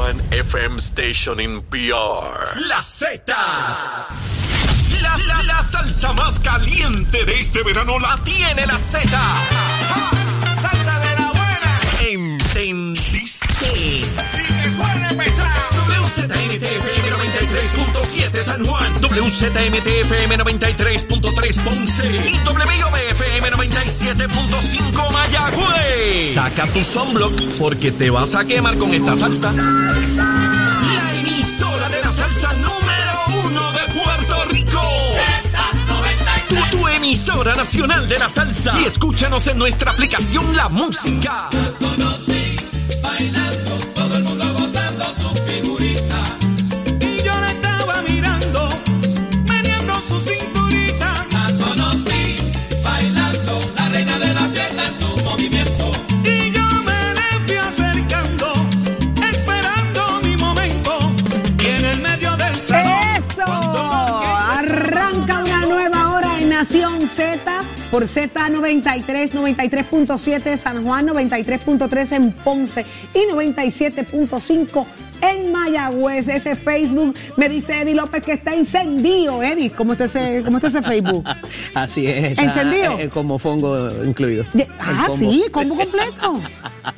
one FM station in PR. La Z. La, la, la salsa más caliente de este verano la tiene la Z. Salsa de la buena. ¿Entendiste? Y que suene pesado. WZMTFM 93.7 San Juan, WZMTFM 93.3 Ponce y WIOBFM 97.5 Mayagüez. Saca tu sunblock porque te vas a quemar con esta salsa. La emisora de la salsa número uno de Puerto Rico. Tu, tu emisora nacional de la salsa. Y escúchanos en nuestra aplicación La Música. Por Z93, 93.7 San Juan, 93.3 en Ponce y 97.5 en Mayagüez. Ese Facebook me dice Eddie López que está encendido. Eddie, ¿cómo está ese, cómo está ese Facebook? Así es. está, ¿Encendido? eh, como fongo incluido. Ah, combo. sí, combo completo.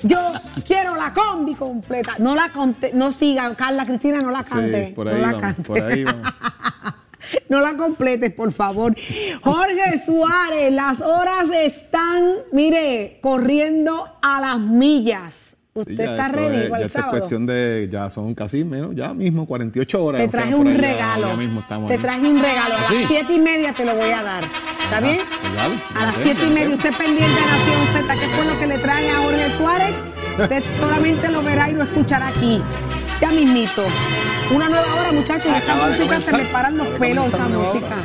Yo quiero la combi completa. No la conté, no siga, Carla Cristina, no la cante. Sí, por no ahí la vamos, cante. por ahí vamos. No la completes, por favor. Jorge Suárez, las horas están, mire, corriendo a las millas. ¿Usted Sí, está ready es- para ya el es cuestión de, ya son casi menos, ya mismo 48 horas. Te traje un ya- regalo. Ya, mismo estamos Te traje un regalo. A ¿Ah, sí? las siete y media te lo voy a dar. ¿Está Ajá, bien? pues dale, A las ok, siete y ok. media. Usted pendiente de Nación Z, que fue lo que le trae a Jorge Suárez. Usted solamente lo verá y lo escuchará aquí. Ya mismito. Una nueva hora, muchachos. Esa Acaba de música se me paran los pelos, esa música.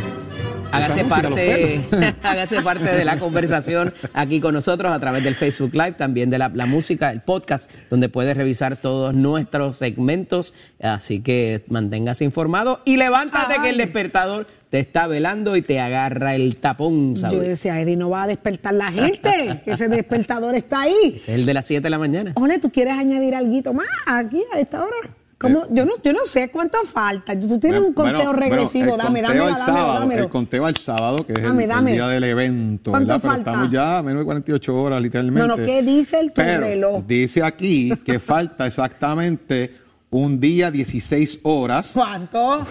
Hágase Esa parte, hágase parte de la conversación aquí con nosotros a través del Facebook Live, también de la, la música, el podcast, donde puedes revisar todos nuestros segmentos. Así que manténgase informado y levántate que el despertador te está velando y te agarra el tapón, Yo ¿sabes? decía, Eddie, no va a despertar la gente, que ese despertador está ahí. Ese es el de las 7 de la mañana. Ole, ¿tú quieres añadir algo más aquí a esta hora? ¿Cómo? Yo, no, yo no sé cuánto falta. Tú tienes un conteo bueno, regresivo. dame, conteo al dámelo, sábado, dámelo. El conteo al sábado, que es el- Dame, el, dame. día del evento, ¿Cuánto ¿verdad? Pero estamos ya a menos de 48 horas, literalmente. No, no, ¿qué dice el tu Pero reloj? dice aquí que falta exactamente un día 16 horas. ¿Cuánto?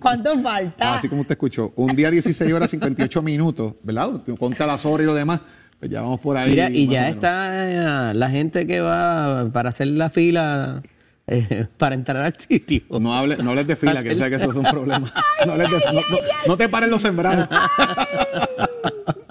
¿Cuánto falta? Así como usted escuchó, un día 16 horas 58 minutos, ¿verdad? Conta las horas y lo demás, pues ya vamos por ahí. Mira, y ya está eh, la gente que va para hacer la fila eh, para entrar al sitio. No hables, no hables de fila, que sabes que eso es un problema. No, hables de- no- no- no te pares los sembrados.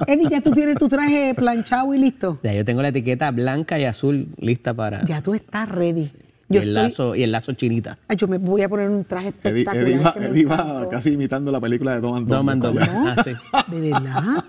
Eddie, ya tú tienes tu traje planchado y listo. Ya yo tengo la etiqueta blanca y azul lista para Ya tú estás ready. y el estoy- lazo y el lazo chinita. Ay, yo me voy a poner un traje espectacular. Eddie va, Eddie va casi imitando la película de Tom and Dos Dumbo. mandos. Ah, sí. ¿De verdad?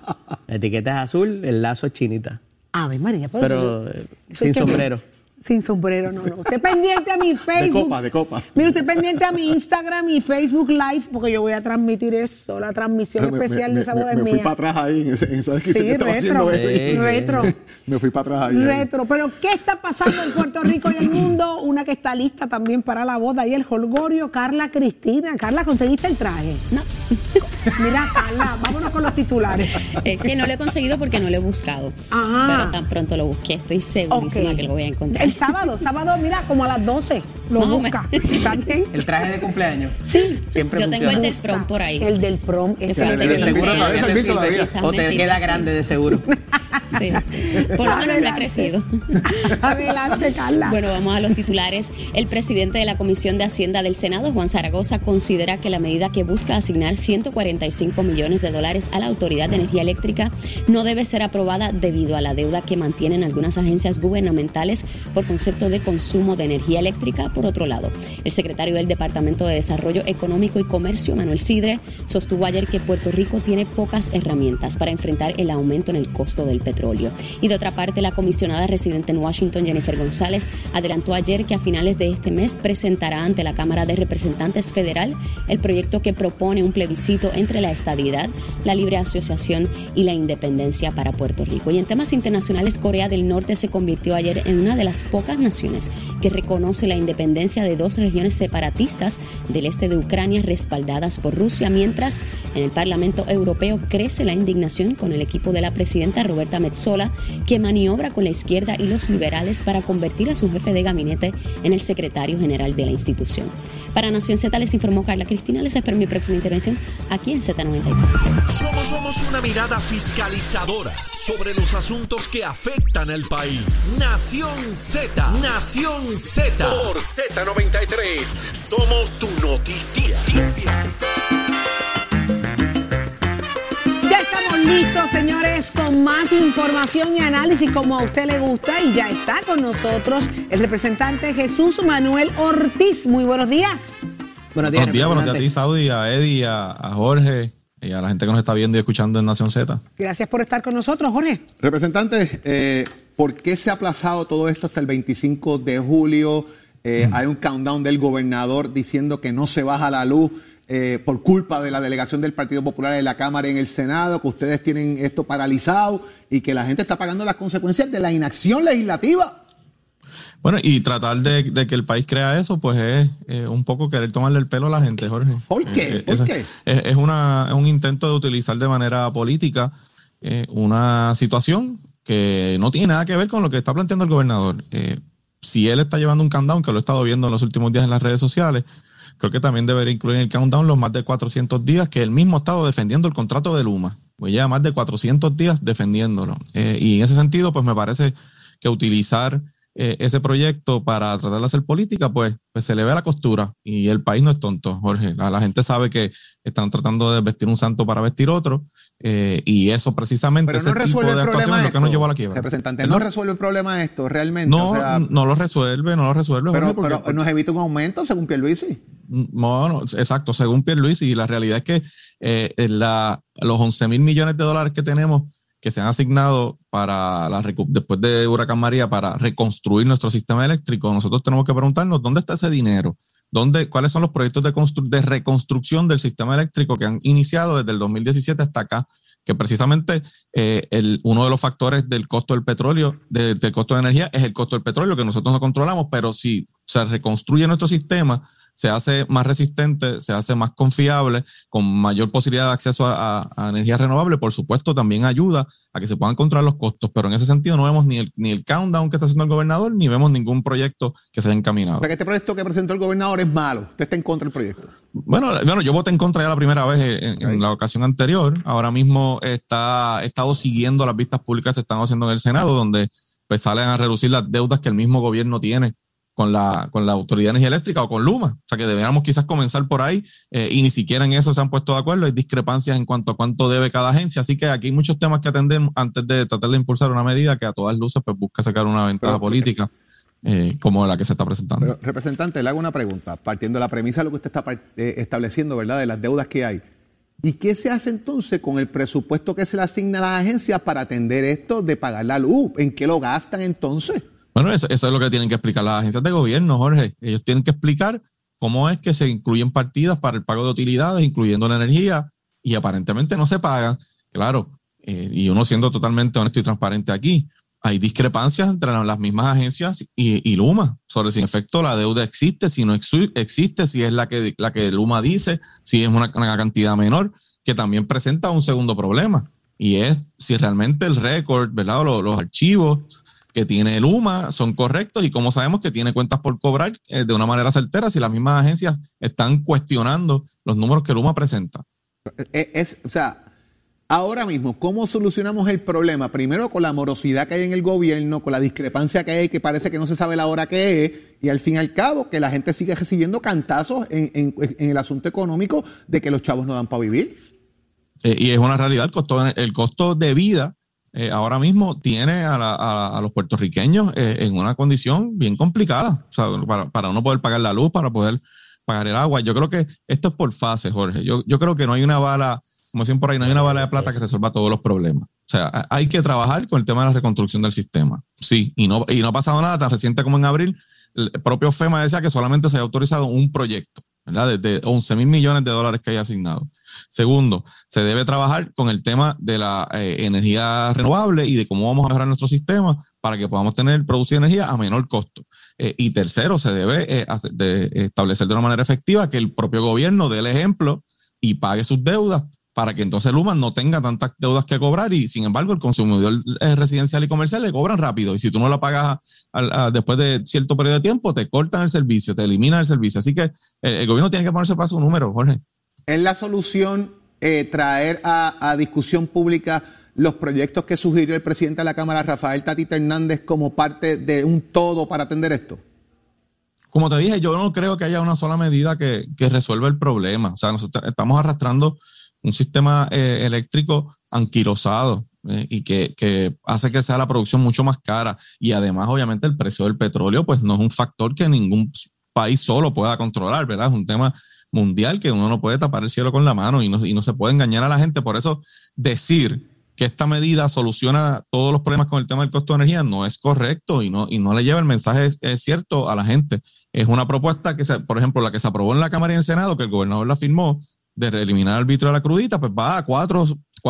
La etiqueta es azul, el lazo es chinita. Ave María, pero, Pero eso- eh, sin que- sombrero. Sin sombrero, no, no. Usted pendiente a mi Facebook. copa, de copa. Mire, usted pendiente a mi Instagram y Facebook Live, porque yo voy a transmitir eso, la transmisión Me- me- especial me, de esa me- boda me es fui mía. para atrás ahí en, esa descripción Sí, que estaba retro, haciendo Eddie. Sí. retro. Me fui para atrás ahí. Retro. Pero, ¿qué está pasando en Puerto Rico y el mundo? Una que está lista también para la boda y el holgorio, Carla Cristina. Carla, ¿conseguiste el traje? No, Mira, Carla, vámonos con los titulares. es que no lo he conseguido porque no lo he buscado. Ajá. Pero tan pronto lo busqué, estoy segurísima Ok. que lo voy a encontrar. El sábado, sábado, mira, como a las 12. Lo Más o busca. menos. ¿Está bien? El traje de cumpleaños. Sí. Siempre Yo tengo el del prom por ahí. El del prom. Ese el de seguro no todavía te sirve. O me te queda sí. grande de seguro. Sí. Por lo menos no ha crecido. Adelante, Carla. Bueno, vamos a los titulares. El presidente de la Comisión de Hacienda del Senado, Juan Zaragoza, considera que la medida que busca asignar 145 millones de dólares a la Autoridad de Energía Eléctrica no debe ser aprobada debido a la deuda que mantienen algunas agencias gubernamentales por concepto de consumo de energía eléctrica. Por otro lado, el secretario del Departamento de Desarrollo Económico y Comercio, Manuel Sidre, sostuvo ayer que Puerto Rico tiene pocas herramientas para enfrentar el aumento en el costo del petróleo. Y de otra parte, la comisionada residente en Washington, Jennifer González, adelantó ayer que a finales de este mes presentará ante la Cámara de Representantes Federal el proyecto que propone un plebiscito entre la estadidad, la libre asociación y la independencia para Puerto Rico. Y en temas internacionales, Corea del Norte se convirtió ayer en una de las pocas naciones que reconoce la independencia de dos regiones separatistas del este de Ucrania respaldadas por Rusia, mientras en el Parlamento Europeo crece la indignación con el equipo de la presidenta Roberta Metzola, que maniobra con la izquierda y los liberales para convertir a su jefe de gabinete en el secretario general de la institución. Para Nación Z les informó Carla Cristina. Les espero mi próxima intervención aquí en Z93. Somos, somos una mirada fiscalizadora sobre los asuntos que afectan al país. Nación Z, Nación Z. Por Z93, somos tu noticia. Ya estamos listos, señores, con más información y análisis como a usted le gusta. Y ya está con nosotros el representante Jesús Manuel Ortiz. Muy buenos días. Buenos días, Buenos días, buenos días a ti, Saudi, a Eddie, a, a Jorge y a la gente que nos está viendo y escuchando en Nación Z. Gracias por estar con nosotros, Jorge. Representante, eh, ¿por qué se ha aplazado todo esto hasta el 25 de julio? Eh, Hay un countdown del gobernador diciendo que no se baja la luz eh, por culpa de la delegación del Partido Popular en la Cámara y en el Senado, que ustedes tienen esto paralizado y que la gente está pagando las consecuencias de la inacción legislativa. Bueno, y tratar de, de que el país crea eso, pues es eh, un poco querer tomarle el pelo a la gente, Jorge. ¿Por qué? Eh, ¿Por qué? Es, es una, es un intento de utilizar de manera política eh, una situación que no tiene nada que ver con lo que está planteando el gobernador. Eh, si él está llevando un countdown, que lo he estado viendo en los últimos días en las redes sociales, creo que también debería incluir en el countdown los más de 400 días que él mismo ha estado defendiendo el contrato de Luma. Pues ya más de 400 días defendiéndolo. Eh, y en ese sentido, pues me parece que utilizar eh, ese proyecto para tratar de hacer política, pues, pues se le ve la costura. Y el país no es tonto, Jorge. La, la gente sabe que están tratando de vestir un santo para vestir otro. eh, y eso precisamente, Pero ese no tipo de el actuación problema es lo que nos llevó a la quiebra. Representante, ¿Perdón? no resuelve el problema esto realmente. No, o sea, no lo resuelve, no lo resuelve. pero, Jorge, porque- pero nos evita un aumento según Pierluisi. Bueno, exacto, según Pierluisi, y la realidad es que eh, la- los 11 mil millones de dólares que tenemos que se han asignado para la después de Huracán María para reconstruir nuestro sistema eléctrico, nosotros tenemos que preguntarnos dónde está ese dinero, ¿Dónde, cuáles son los proyectos de, de reconstrucción del sistema eléctrico que han iniciado desde el 2017 hasta acá, que precisamente eh, el, uno de los factores del costo del petróleo, de- del costo de energía, es el costo del petróleo que nosotros no controlamos, pero si se reconstruye nuestro sistema, se hace más resistente, se hace más confiable, con mayor posibilidad de acceso a, a- a energía renovable, por supuesto, también ayuda a que se puedan controlar los costos, pero en ese sentido no vemos ni el, ni el countdown que está haciendo el gobernador, ni vemos ningún proyecto que se haya encaminado. O sea, que este proyecto que presentó el gobernador es malo. Usted está en contra del proyecto. Bueno, bueno, yo voté en contra ya la primera vez en, en la ocasión anterior. Ahora mismo está, he estado siguiendo las vistas públicas que se están haciendo en el Senado, donde pues salen a reducir las deudas que el mismo gobierno tiene con la, con la Autoridad de Energía Eléctrica o con Luma. O sea que deberíamos quizás comenzar por ahí eh, y ni siquiera en eso se han puesto de acuerdo. Hay discrepancias en cuanto a cuánto debe cada agencia. Así que aquí hay muchos temas que atender antes de tratar de impulsar una medida que a todas luces pues busca sacar una ventaja Pero- política eh, como la que se está presentando. Pero, representante, le hago una pregunta, partiendo de la premisa de lo que usted está eh, estableciendo, ¿verdad? De las deudas que hay. ¿Y qué se hace entonces con el presupuesto que se le asigna a las agencias para atender esto de pagar la luz? ¿En qué lo gastan entonces? Bueno, eso, eso es lo que tienen que explicar las agencias de gobierno, Jorge. Ellos tienen que explicar cómo es que se incluyen partidas para el pago de utilidades, incluyendo la energía, y aparentemente no se pagan. Claro, eh, y uno siendo totalmente honesto y transparente aquí, hay discrepancias entre la- las mismas agencias y, y Luma sobre si en efecto la deuda existe, si no existe, si es la que, la que Luma dice, si es una, cantidad menor, que también presenta un segundo problema, y es si realmente el récord, ¿verdad? Los, los archivos que tiene Luma son correctos y como sabemos que tiene cuentas por cobrar eh, de una manera certera si las mismas agencias están cuestionando los números que Luma presenta. Eh, Es, o sea, ahora mismo, ¿cómo solucionamos el problema? Primero con la morosidad que hay en el gobierno, con la discrepancia que hay, que parece que no se sabe la hora que es, y al fin y al cabo que la gente sigue recibiendo cantazos en, en- en el asunto económico de que los chavos no dan para vivir. Eh, y es una realidad, el costo, el costo de vida eh, ahora mismo tiene a, la- a- los puertorriqueños eh, en una condición bien complicada, para, para no poder pagar la luz, para poder pagar el agua. Yo creo que esto es por fases, Jorge. Yo, yo creo que no hay una bala como dicen por ahí, no hay una bala de plata que resuelva todos los problemas. O sea, hay que trabajar con el tema de la reconstrucción del sistema. Sí, y no, y no ha pasado nada tan reciente como en abril. El propio FEMA decía que solamente se ha autorizado un proyecto, ¿verdad? De, 11 mil millones de dólares que hay asignado. Segundo, se debe trabajar con el tema de la eh, energía renovable y de cómo vamos a mejorar nuestro sistema para que podamos tener, producir energía a menor costo. Eh, y tercero, se debe eh, establecer de una manera efectiva que el propio gobierno dé el ejemplo y pague sus deudas para que entonces Luma no tenga tantas deudas que cobrar y sin embargo el consumidor eh, residencial y comercial le cobran rápido y si tú no lo pagas después de cierto periodo de tiempo te cortan el servicio, te eliminan el servicio. Así que eh, el gobierno tiene que ponerse para su número, Jorge. ¿Es la solución eh, traer a, discusión pública los proyectos que sugirió el presidente de la Cámara, Rafael Tatita Hernández, como parte de un todo para atender esto? Como te dije, yo no creo que haya una sola medida que, que resuelva el problema. O sea, nosotros estamos arrastrando un sistema eh, eléctrico anquilosado eh, y que, hace que sea la producción mucho más cara. Y además, obviamente, el precio del petróleo, pues no es un factor que ningún país solo pueda controlar, ¿verdad? Es un tema mundial que uno no puede tapar el cielo con la mano y no, y no se puede engañar a la gente. Por eso, decir que esta medida soluciona todos los problemas con el tema del costo de energía no es correcto y no, y no le lleva el mensaje es, cierto a la gente. Es una propuesta que, se, por ejemplo, la que se aprobó en la Cámara y en el Senado, que el gobernador la firmó, de eliminar el vitro de la crudita, pues va a 4,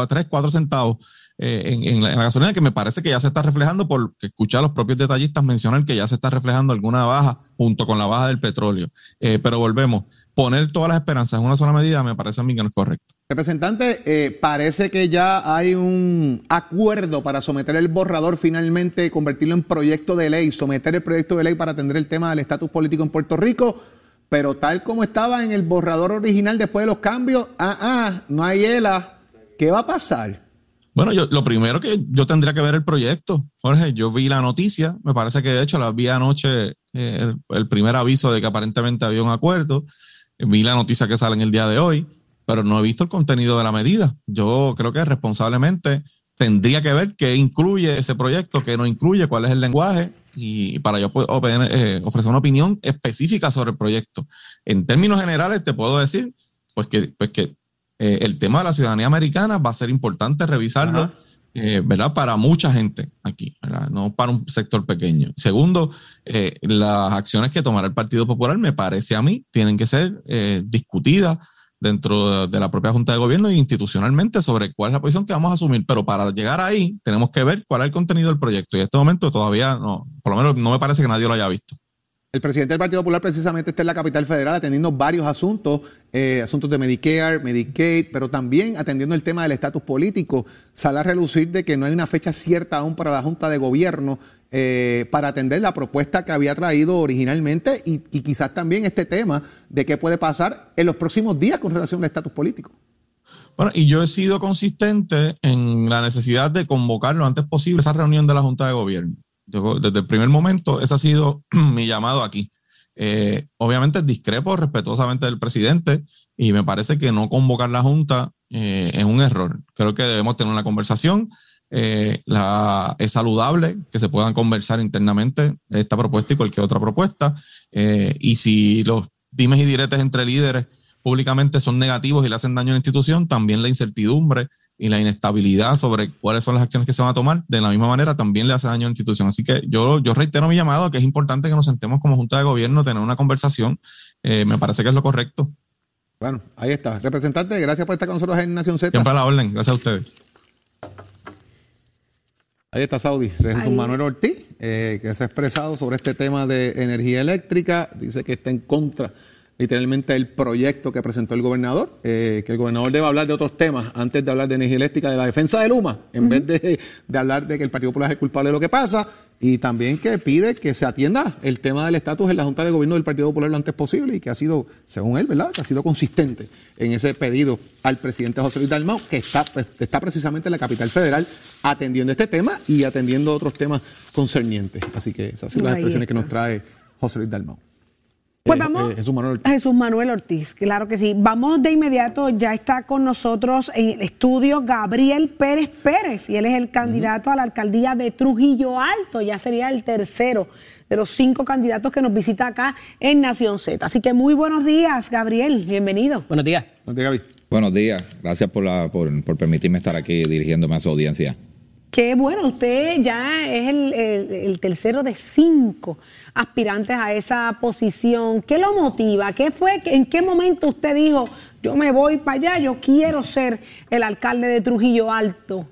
3, 4 centavos eh, en, la, gasolina, que me parece que ya se está reflejando, porque escuchar a los propios detallistas mencionan que ya se está reflejando alguna baja junto con la baja del petróleo. Eh, pero volvemos, poner todas las esperanzas en una sola medida me parece a mí que no es correcto. Representante, eh, parece que ya hay un acuerdo para someter el borrador finalmente, convertirlo en proyecto de ley, someter el proyecto de ley para atender el tema del estatus político en Puerto Rico pero tal como estaba en el borrador original después de los cambios, ah, ah, no hay ELA, ¿qué va a pasar? Bueno, yo, lo primero que yo tendría que ver el proyecto, Jorge, yo vi la noticia, me parece que de hecho la vi anoche, eh, el, primer aviso de que aparentemente había un acuerdo, vi la noticia que sale en el día de hoy, pero no he visto el contenido de la medida. Yo creo que responsablemente tendría que ver qué incluye ese proyecto, qué no incluye, cuál es el lenguaje, y para yo poder eh, ofrecer una opinión específica sobre el proyecto. En términos generales, te puedo decir pues que, pues que eh, el tema de la ciudadanía americana va a ser importante revisarlo, eh, ¿verdad? Para mucha gente aquí, ¿verdad? No para un sector pequeño. Segundo, las acciones que tomará el Partido Popular, me parece a mí, tienen que ser discutidas dentro de la propia Junta de Gobierno e institucionalmente sobre cuál es la posición que vamos a asumir. Pero para llegar ahí tenemos que ver cuál es el contenido del proyecto. Y en este momento todavía no, por lo menos no me parece que nadie lo haya visto. El presidente del Partido Popular precisamente está en la capital federal atendiendo varios asuntos, eh, asuntos de Medicare, Medicaid, pero también atendiendo el tema del estatus político. Sale a relucir de que no hay una fecha cierta aún para la Junta de Gobierno eh, para atender la propuesta que había traído originalmente y, quizás también este tema de qué puede pasar en los próximos días con relación al estatus político. Bueno, y yo he sido consistente en la necesidad de convocar lo antes posible esa reunión de la Junta de Gobierno. desde el primer momento, ese ha sido mi llamado aquí. Eh, obviamente discrepo respetuosamente del presidente y me parece que no convocar la Junta eh, es un error. Creo que debemos tener una conversación eh, la, es saludable que se puedan conversar internamente esta propuesta y cualquier otra propuesta. Eh, y si los dimes y diretes entre líderes públicamente son negativos y le hacen daño a la institución, también la incertidumbre y la inestabilidad sobre cuáles son las acciones que se van a tomar, de la misma manera también le hace daño a la institución. Así que yo, yo reitero mi llamado que es importante que nos sentemos como Junta de Gobierno, tener una conversación. Eh, me parece que es lo correcto. Bueno, ahí está. Representante, gracias por estar con nosotros en Nación Z. Siempre a la orden. Gracias a ustedes. Ahí está Saudi, Jesús Manuel Ortiz, eh, que se ha expresado sobre este tema de energía eléctrica. Dice que está en contra literalmente el proyecto que presentó el gobernador, eh, que el gobernador debe hablar de otros temas antes de hablar de energía eléctrica, de la defensa de Luma, en vez de, hablar de que el Partido Popular es culpable de lo que pasa, y también que pide que se atienda el tema del estatus en la Junta de Gobierno del Partido Popular lo antes posible y que ha sido, según él, ¿verdad?, que ha sido consistente en ese pedido al presidente José Luis Dalmau, que está, está precisamente en la capital federal atendiendo este tema y atendiendo otros temas concernientes. Así que esas son las expresiones que nos trae José Luis Dalmau. Pues vamos, eh, Jesús, Manuel Ortiz. Jesús Manuel Ortiz, claro que sí. Vamos de inmediato, ya está con nosotros en el estudio Gabriel Pérez Pérez, y él es el candidato a la alcaldía de Trujillo Alto, ya sería el tercero de los cinco candidatos que nos visita acá en Nación Z. Así que muy buenos días, Gabriel, bienvenido. Buenos días. Buenos días, Gaby. Buenos días, gracias por, la, por, por permitirme estar aquí dirigiéndome a su audiencia. Qué bueno, usted ya es el, tercero de cinco aspirantes a esa posición. ¿Qué lo motiva? ¿Qué fue? ¿En qué momento usted dijo, yo me voy para allá, yo quiero ser el alcalde de Trujillo Alto?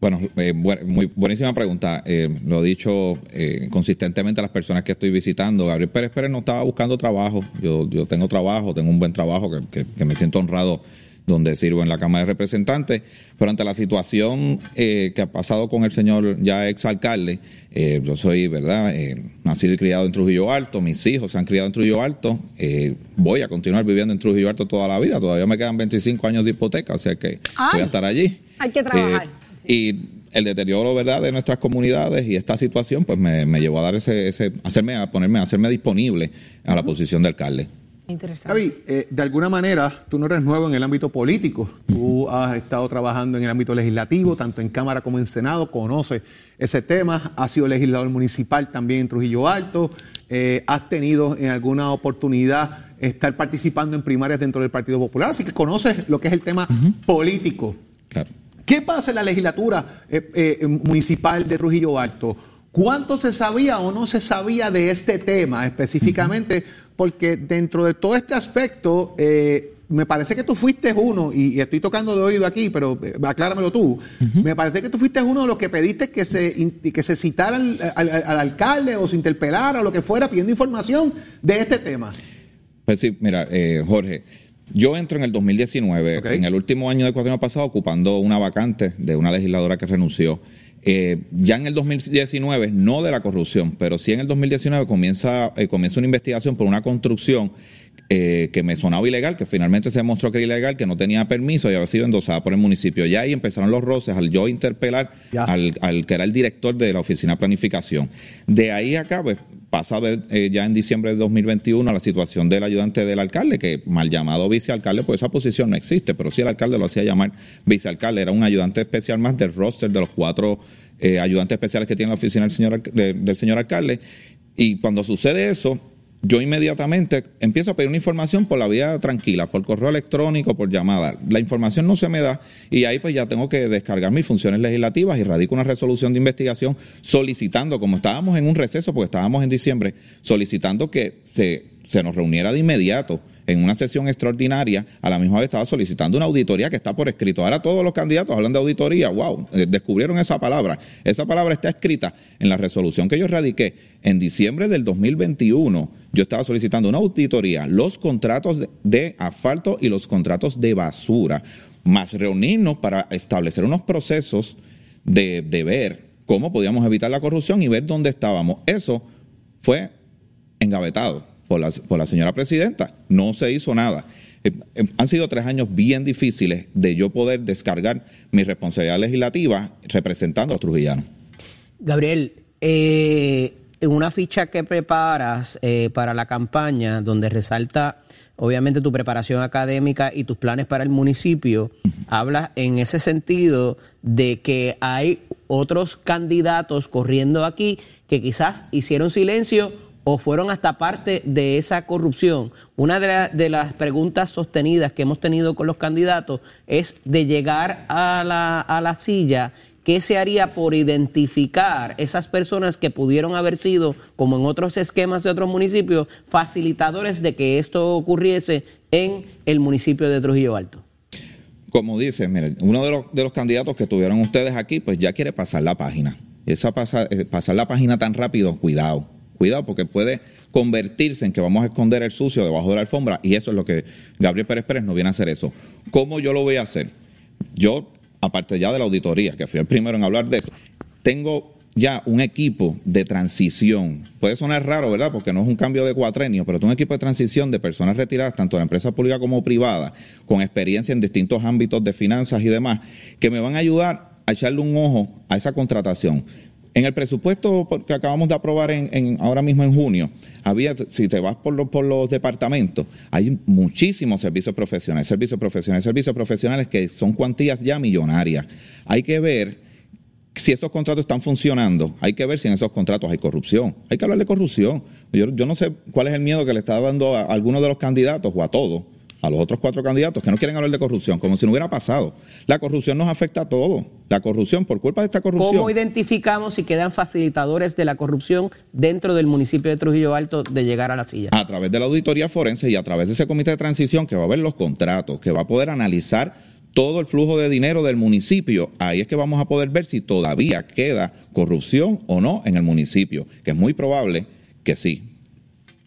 Bueno, eh, muy buenísima pregunta. Eh, lo he dicho eh, consistentemente a las personas que estoy visitando. Gabriel Pérez Pérez no estaba buscando trabajo. Yo, yo tengo trabajo, tengo un buen trabajo que- que me siento honrado donde sirvo en la Cámara de Representantes. Pero ante la situación eh, que ha pasado con el señor ya exalcalde, eh, yo soy, ¿verdad? Eh, nacido y criado en Trujillo Alto, mis hijos se han criado en Trujillo Alto. eh, voy a continuar viviendo en Trujillo Alto toda la vida. Todavía me quedan 25 años de hipoteca, o sea que Ay. voy a estar allí. Hay que trabajar. Eh, y el deterioro, ¿verdad?, de nuestras comunidades y esta situación, pues me, me llevó a dar ese, ese, hacerme, a ponerme, a hacerme disponible a la posición de alcalde. Interesante. Javi, eh, de alguna manera, tú no eres nuevo en el ámbito político. Tú has estado trabajando en el ámbito legislativo, tanto en Cámara como en Senado, conoces ese tema. Has sido legislador municipal también en Trujillo Alto. Eh, has tenido en alguna oportunidad estar participando en primarias dentro del Partido Popular, así que conoces lo que es el tema político. Claro. ¿Qué pasa en la legislatura eh, eh, municipal de Trujillo Alto? ¿Cuánto se sabía o no se sabía de este tema específicamente? Porque dentro de todo este aspecto, eh, me parece que tú fuiste uno, y, y estoy tocando de oído aquí, pero eh, acláramelo tú. Me parece que tú fuiste uno de los que pediste que se, que se citara al, al- al alcalde o se interpelara o lo que fuera pidiendo información de este tema. Pues sí, mira, eh, Jorge, yo entro en el 2019, Ok. en el último año del cuatrienio pasado, ocupando una vacante de una legisladora que renunció. Eh, ya en el 2019, no de la corrupción, pero sí en el 2019 comienza, eh, comienza una investigación por una construcción eh, que me sonaba ilegal, que finalmente se demostró que era ilegal, que no tenía permiso y había sido endosada por el municipio. Ya ahí empezaron los roces al yo interpelar al, al que era el director de la oficina de planificación. De ahí acá, pues, pasa a ver eh, ya en diciembre de 2021 la situación del ayudante del alcalde, que mal llamado vicealcalde, pues esa posición no existe, pero sí el alcalde lo hacía llamar vicealcalde, era un ayudante especial más del roster de los cuatro eh, ayudantes especiales que tiene la oficina del señor, del señor alcalde. Y cuando sucede eso, yo inmediatamente empiezo a pedir una información por la vía tranquila, por correo electrónico, por llamada. La información no se me da y ahí pues ya tengo que descargar mis funciones legislativas y radico una resolución de investigación solicitando, como estábamos en un receso, porque estábamos en diciembre, solicitando que se, se nos reuniera de inmediato en una sesión extraordinaria, a la misma vez estaba solicitando una auditoría que está por escrito. Ahora todos los candidatos hablan de auditoría, wow, eh, descubrieron esa palabra. Esa palabra está escrita en la resolución que yo radiqué en diciembre del 2021. Yo estaba solicitando una auditoría, los contratos de, asfalto y los contratos de basura, más reunirnos para establecer unos procesos de, de ver cómo podíamos evitar la corrupción y ver dónde estábamos. Eso fue engavetado por la, por la señora presidenta. No se hizo nada. Eh, eh, han sido tres años bien difíciles de yo poder descargar mi responsabilidad legislativa representando a los trujillanos. Gabriel, eh, en una ficha que preparas para la campaña, donde resalta obviamente tu preparación académica y tus planes para el municipio, hablas en ese sentido de que hay otros candidatos corriendo aquí que quizás hicieron silencio o fueron hasta parte de esa corrupción. Una de, la- de las preguntas sostenidas que hemos tenido con los candidatos es de llegar a la, silla, ¿qué se haría por identificar esas personas que pudieron haber sido, como en otros esquemas de otros municipios, facilitadores de que esto ocurriese en el municipio de Trujillo Alto? Como dice, miren, uno de los, de los candidatos que tuvieron ustedes aquí, pues ya quiere pasar la página. Esa pasa- eh, pasar la página tan rápido, cuidado, cuidado, porque puede convertirse en que vamos a esconder el sucio debajo de la alfombra, y eso es lo que Gabriel Pérez Pérez no viene a hacer eso. ¿Cómo yo lo voy a hacer? Yo, aparte ya de la auditoría, que fui el primero en hablar de eso, tengo ya un equipo de transición. Puede sonar raro, ¿verdad? Porque no es un cambio de cuatrenio, pero tengo un equipo de transición de personas retiradas, tanto de la empresa pública como privada, con experiencia en distintos ámbitos de finanzas y demás, que me van a ayudar a echarle un ojo a esa contratación. En el presupuesto que acabamos de aprobar en, en- ahora mismo en junio, había, si te vas por los, por los departamentos, hay muchísimos servicios profesionales, servicios profesionales, servicios profesionales que son cuantías ya millonarias. Hay que ver si esos contratos están funcionando, hay que ver si en esos contratos hay corrupción. Hay que hablar de corrupción. Yo, yo no sé cuál es el miedo que le está dando a alguno de los candidatos o a todos a los otros cuatro candidatos que no quieren hablar de corrupción, como si no hubiera pasado. La corrupción nos afecta a todos. La corrupción, por culpa de esta corrupción. ¿Cómo identificamos si quedan facilitadores de la corrupción dentro del municipio de Trujillo Alto de llegar a la silla? A través de la auditoría forense y a través de ese comité de transición que va a ver los contratos, que va a poder analizar todo el flujo de dinero del municipio, ahí es que vamos a poder ver si todavía queda corrupción o no en el municipio, que es muy probable que sí.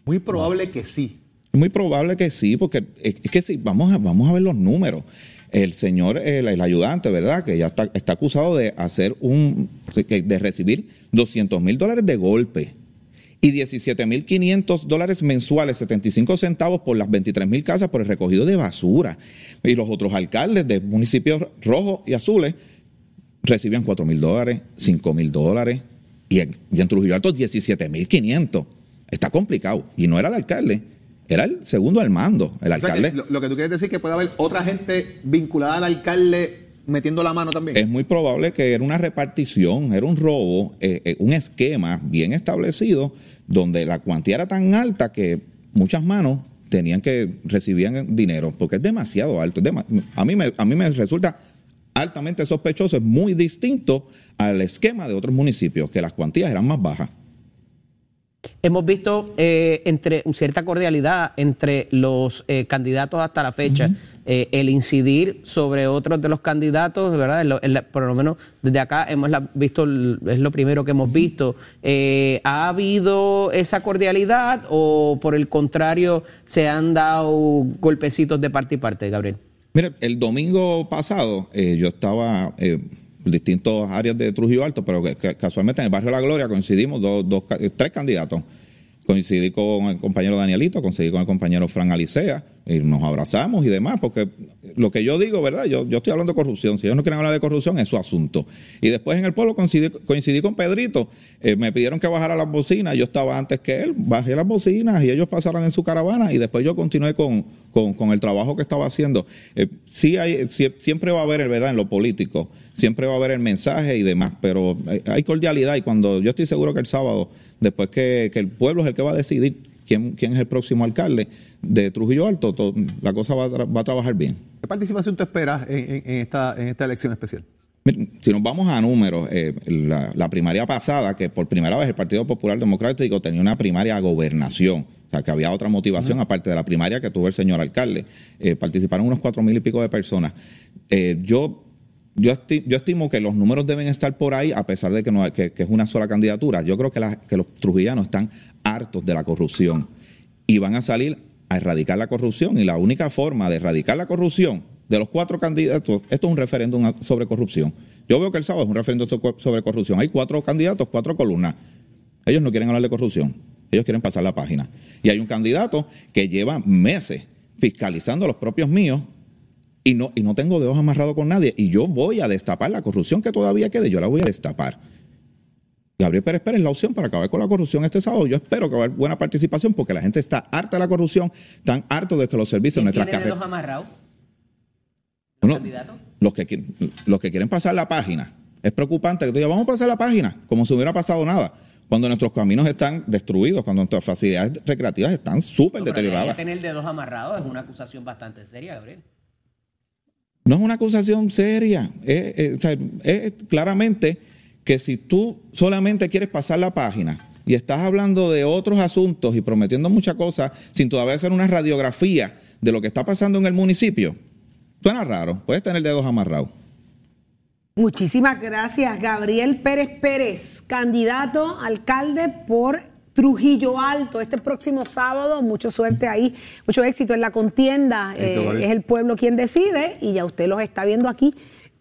Muy probable que sí. Es muy probable que sí, porque es que sí, vamos a, vamos a ver los números. El señor, el, ayudante, ¿verdad? Que ya está, está acusado de hacer un, de recibir 200 mil dólares de golpe y 17 mil 500 dólares mensuales, 75 centavos por las 23 mil casas por el recogido de basura. Y los otros alcaldes de municipios rojos y azules recibían 4 mil dólares, 5 mil dólares y en, Trujillo Alto 17 mil 500. Está complicado. Y no era el alcalde, era el segundo al mando. El O sea, alcalde. que lo, lo que tú quieres decir es que puede haber otra gente vinculada al alcalde metiendo la mano también. Es muy probable que era una repartición, era un robo, eh, eh, un esquema bien establecido donde la cuantía era tan alta que muchas manos tenían que recibían dinero porque es demasiado alto. es a, mí me, a mí me resulta altamente sospechoso, es muy distinto al esquema de otros municipios, que las cuantías eran más bajas. Hemos visto eh, entre cierta cordialidad entre los eh, candidatos hasta la fecha, eh, el incidir sobre otros de los candidatos, ¿verdad? En lo- en la- por lo menos desde acá hemos la- visto, es lo primero que hemos visto. Eh, ¿Ha habido esa cordialidad o por el contrario se han dado golpecitos de parte y parte, Gabriel? Mire, el domingo pasado eh, yo estaba eh, distintas áreas de Trujillo Alto, pero que- casualmente en el barrio La Gloria coincidimos dos, dos eh, tres candidatos. Coincidí con el compañero Danielito, coincidí con el compañero Fran Alicea, y nos abrazamos y demás, porque lo que yo digo, ¿verdad? Yo, yo estoy hablando de corrupción. Si ellos no quieren hablar de corrupción, es su asunto. Y después en el pueblo coincidí, coincidí con Pedrito, eh, me pidieron que bajara las bocinas, yo estaba antes que él, bajé las bocinas y ellos pasaron en su caravana y después yo continué con, con, con el trabajo que estaba haciendo. Eh, sí hay, siempre va a haber, ¿verdad? En lo político, siempre va a haber el mensaje y demás, pero hay cordialidad y cuando yo estoy seguro que el sábado, después que, que el pueblo es el que va a decidir quién, quién es el próximo alcalde de Trujillo Alto, to- la cosa va a, tra- va a trabajar bien. ¿Qué participación tú esperas en, en- en esta, en esta elección especial? Si nos vamos a números, eh, la, la primaria pasada, que por primera vez el Partido Popular Democrático tenía una primaria a gobernación, o sea, que había otra motivación aparte de la primaria que tuvo el señor alcalde, eh, participaron unos cuatro mil y pico de personas. Eh, yo, yo, esti- yo estimo que los números deben estar por ahí, a pesar de que, no, que, que es una sola candidatura. Yo creo que, que los trujillanos están hartos de la corrupción y van a salir a erradicar la corrupción. Y la única forma de erradicar la corrupción de los cuatro candidatos, esto es un referéndum sobre corrupción. Yo veo que el sábado es un referéndum so- sobre corrupción. Hay cuatro candidatos, cuatro columnas. Ellos no quieren hablar de corrupción. Ellos quieren pasar la página. Y hay un candidato que lleva meses fiscalizando a los propios míos y no, y no tengo dedos amarrados con nadie. Y yo voy a destapar la corrupción que todavía quede. Yo la voy a destapar. Gabriel Pérez Pérez es la opción para acabar con la corrupción este sábado. Yo espero que va a haber buena participación porque la gente está harta de la corrupción, tan harto de que los servicios en ¿Quién nuestras tiene dedos carreras. amarrados? Bueno, candidatos? los, que, los que quieren pasar la página. Es preocupante que tú digas, vamos a pasar la página, como si hubiera pasado nada. Cuando nuestros caminos están destruidos, cuando nuestras facilidades recreativas están súper No, deterioradas. tener dedos amarrados es una acusación bastante seria, Gabriel. No es una acusación seria. Es, o sea, es claramente que si tú solamente quieres pasar la página y estás hablando de otros asuntos y prometiendo muchas cosas sin todavía hacer una radiografía de lo que está pasando en el municipio, suena raro. Puedes tener dedos amarrados. Muchísimas gracias, Gabriel Pérez Pérez, candidato alcalde por Trujillo Alto. Este próximo sábado, mucha suerte ahí, mucho éxito en la contienda. Eh, Gabriel. es el pueblo quien decide y ya usted los está viendo aquí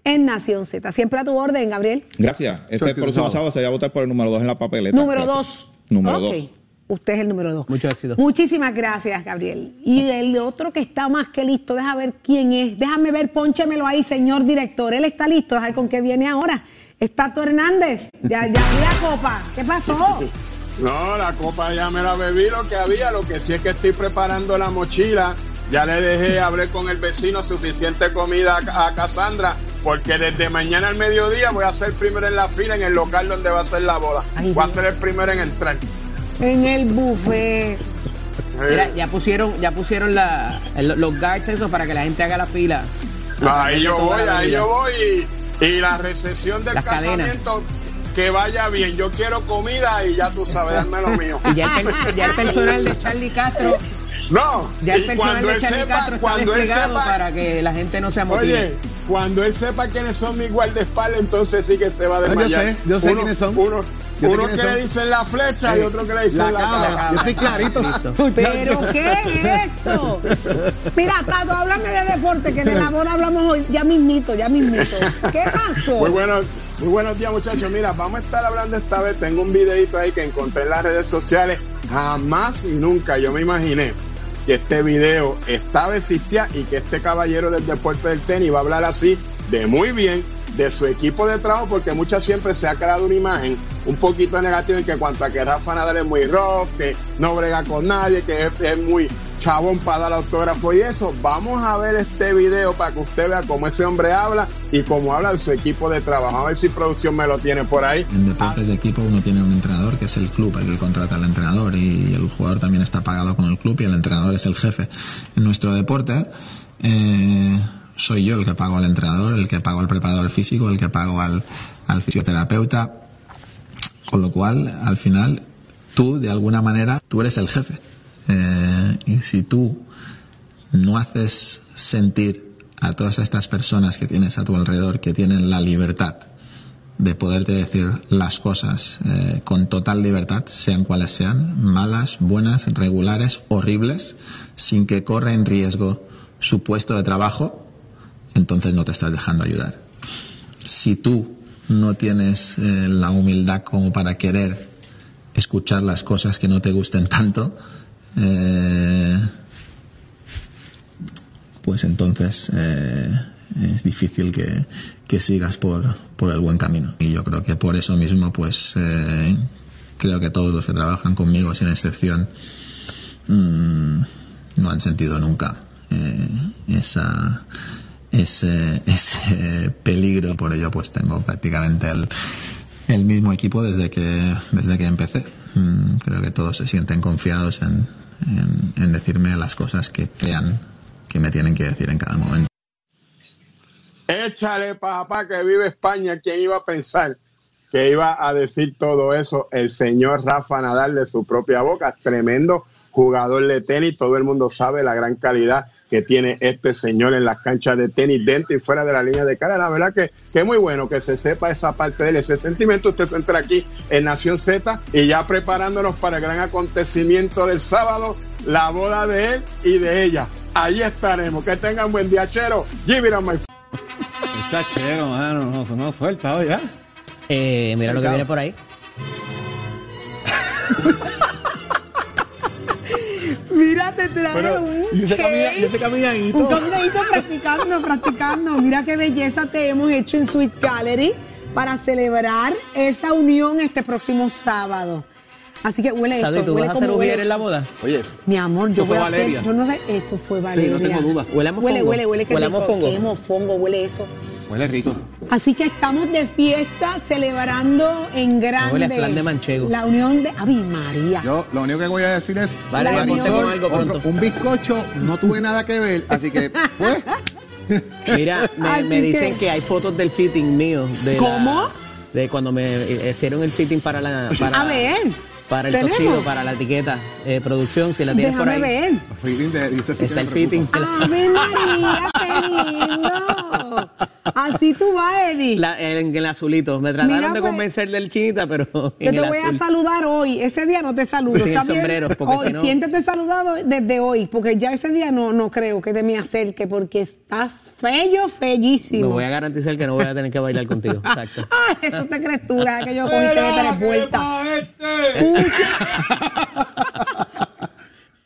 en Nación Z. Siempre a tu orden, Gabriel. Gracias. Este próximo sábado. se va a votar por el número 2 en la papeleta. Número Gracias. dos. Número Ok. 2. Usted es el número dos. Mucho éxito. Muchísimas gracias, Gabriel. Y el otro que está más que listo, deja ver quién es. Déjame ver, pónchemelo ahí, señor director. Él está listo, deja ver con qué viene ahora. Está Tato Hernández. Ya, ya vi la copa. ¿Qué pasó? No, la copa ya me la bebí lo que había, lo que sí es que estoy preparando la mochila. Ya le dejé, hablé con el vecino, suficiente comida a, a Cassandra, porque desde mañana al mediodía voy a ser primero en la fila en el local donde va a ser la boda. Ay, voy a ser el primero en entrar. En el buffet. Mira, ya pusieron, ya pusieron la, el- los guards esos para que la gente haga la fila. Ahí yo voy, ahí yo voy. Y, y la recesión del Las cadenas. Que vaya bien. Yo quiero comida y ya tú sabes, dame lo mío. Y ya el, per- ya el personal de Charlie Castro, No, ya el y personal cuando de él Charlie sepa, Castro está cuando él sepa, para que la gente no se amotine. Oye, cuando él sepa quiénes son mis guardaespaldas, entonces sí que se va a yo desmayar. sé, yo sé uno, quiénes son. Uno, Yo uno que son. le dicen la flecha y otro que le dicen la la, cama. cama. Yo estoy clarito. ¿Pero qué es esto? Mira, Tato, háblame de deporte, que en el amor hablamos hoy. Ya mismito, ya mismito. ¿Qué pasó? Muy buenos, muy buenos días, muchachos. Mira, vamos a estar hablando esta vez. Tengo un videito ahí que encontré en las redes sociales. Jamás y nunca yo me imaginé que este video estaba existía y que este caballero del deporte del tenis va a hablar así de muy bien de su equipo de trabajo porque muchas siempre se ha creado una imagen un poquito negativa en que cuanto a que Rafa Nadal es muy rough, que no brega con nadie, que es, es muy chabón para dar autógrafo y eso. Vamos a ver este video para que usted vea cómo ese hombre habla y cómo habla de su equipo de trabajo. A ver si producción me lo tiene por ahí. En deportes de equipo uno tiene un entrenador que es el club, el que contrata al entrenador y el jugador también está pagado con el club y el entrenador es el jefe. En nuestro deporte eh, soy yo el que pago al entrenador, el que pago al preparador físico, el que pago al, al fisioterapeuta, con lo cual al final tú de alguna manera tú eres el jefe. Eh, y si tú no haces sentir a todas estas personas que tienes a tu alrededor que tienen la libertad de poderte decir las cosas eh, con total libertad, sean cuales sean, malas, buenas, regulares, horribles, sin que corra en riesgo su puesto de trabajo, entonces no te estás dejando ayudar. Si tú no tienes eh, la humildad como para querer escuchar las cosas que no te gusten tanto, eh, pues entonces eh, es difícil que, que sigas por, por el buen camino. Y yo creo que por eso mismo, pues eh, creo que todos los que trabajan conmigo, sin excepción, mm, no han sentido nunca eh, esa, ese, ese peligro. Por ello, pues tengo prácticamente el, el mismo equipo desde que, desde que empecé. Mm, creo que todos se sienten confiados en, en, decirme las cosas que crean que me tienen que decir en cada momento. Échale, papá, que vive España. ¿Quién iba a pensar que iba a decir todo eso? El señor Rafa Nadal de su propia boca. Tremendo jugador de tenis. Todo el mundo sabe la gran calidad que tiene este señor en las canchas de tenis, dentro y fuera de la línea de cara. La verdad que, que es muy bueno que se sepa esa parte de él, ese sentimiento. Usted se entra aquí en Nación Z y ya preparándonos para el gran acontecimiento del sábado, la boda de él y de ella. Ahí estaremos. Que tengan buen día, chero. Give it on my Está chero, mano. No, no suelta hoy, ¿eh? Eh, mira lo que viene por ahí. Mira, te trae Pero, un y ese, cake. camina- y ese caminadito. Un caminadito practicando, practicando. Mira qué belleza te hemos hecho en Sweet Gallery para celebrar esa unión este próximo sábado. Así que huele Sabi, esto, ¿tú huele vas a hacer huele en la boda? Oye, Mi amor, yo voy a hacer, Valeria. yo no sé, esto fue Valeria. no tengo duda. Huele a mofongo. Huele, huele, huele, qué Huele rico, mofongo. qué mofongo, huele eso. huele rico. Así que estamos de fiesta celebrando en grande Huele a flan de manchego. la unión de Ave María. Yo lo único que voy a decir es, Valeria, Marisol, con algo otro- un bizcocho, no tuve nada que ver, así que, pues, Mira, me, dicen que- que... hay fotos del fitting mío. De la- ¿Cómo? de cuando me hicieron el fitting para la. Para, A ver. Para el ¿tenemos? tocido, para la etiqueta. Eh, producción, si la tienes por ahí. ver. fitting de- dice, sí Está el fitting. ¡Ave María, qué lindo! Así tú vas, Eddie. La- en el azulito. Me trataron Mira, de pues, convencer del chinita, pero Yo te voy azul. a saludar hoy. Ese día no te saludo. Sin sombrero, porque hoy, si no- siéntete saludado desde hoy, porque ya ese día no, no creo que te me acerque, porque estás feo, Me fellísimo. voy a garantizar que no voy a tener que bailar contigo. Exacto. Ay, eso te crees tú, deja que yo de tres vueltas.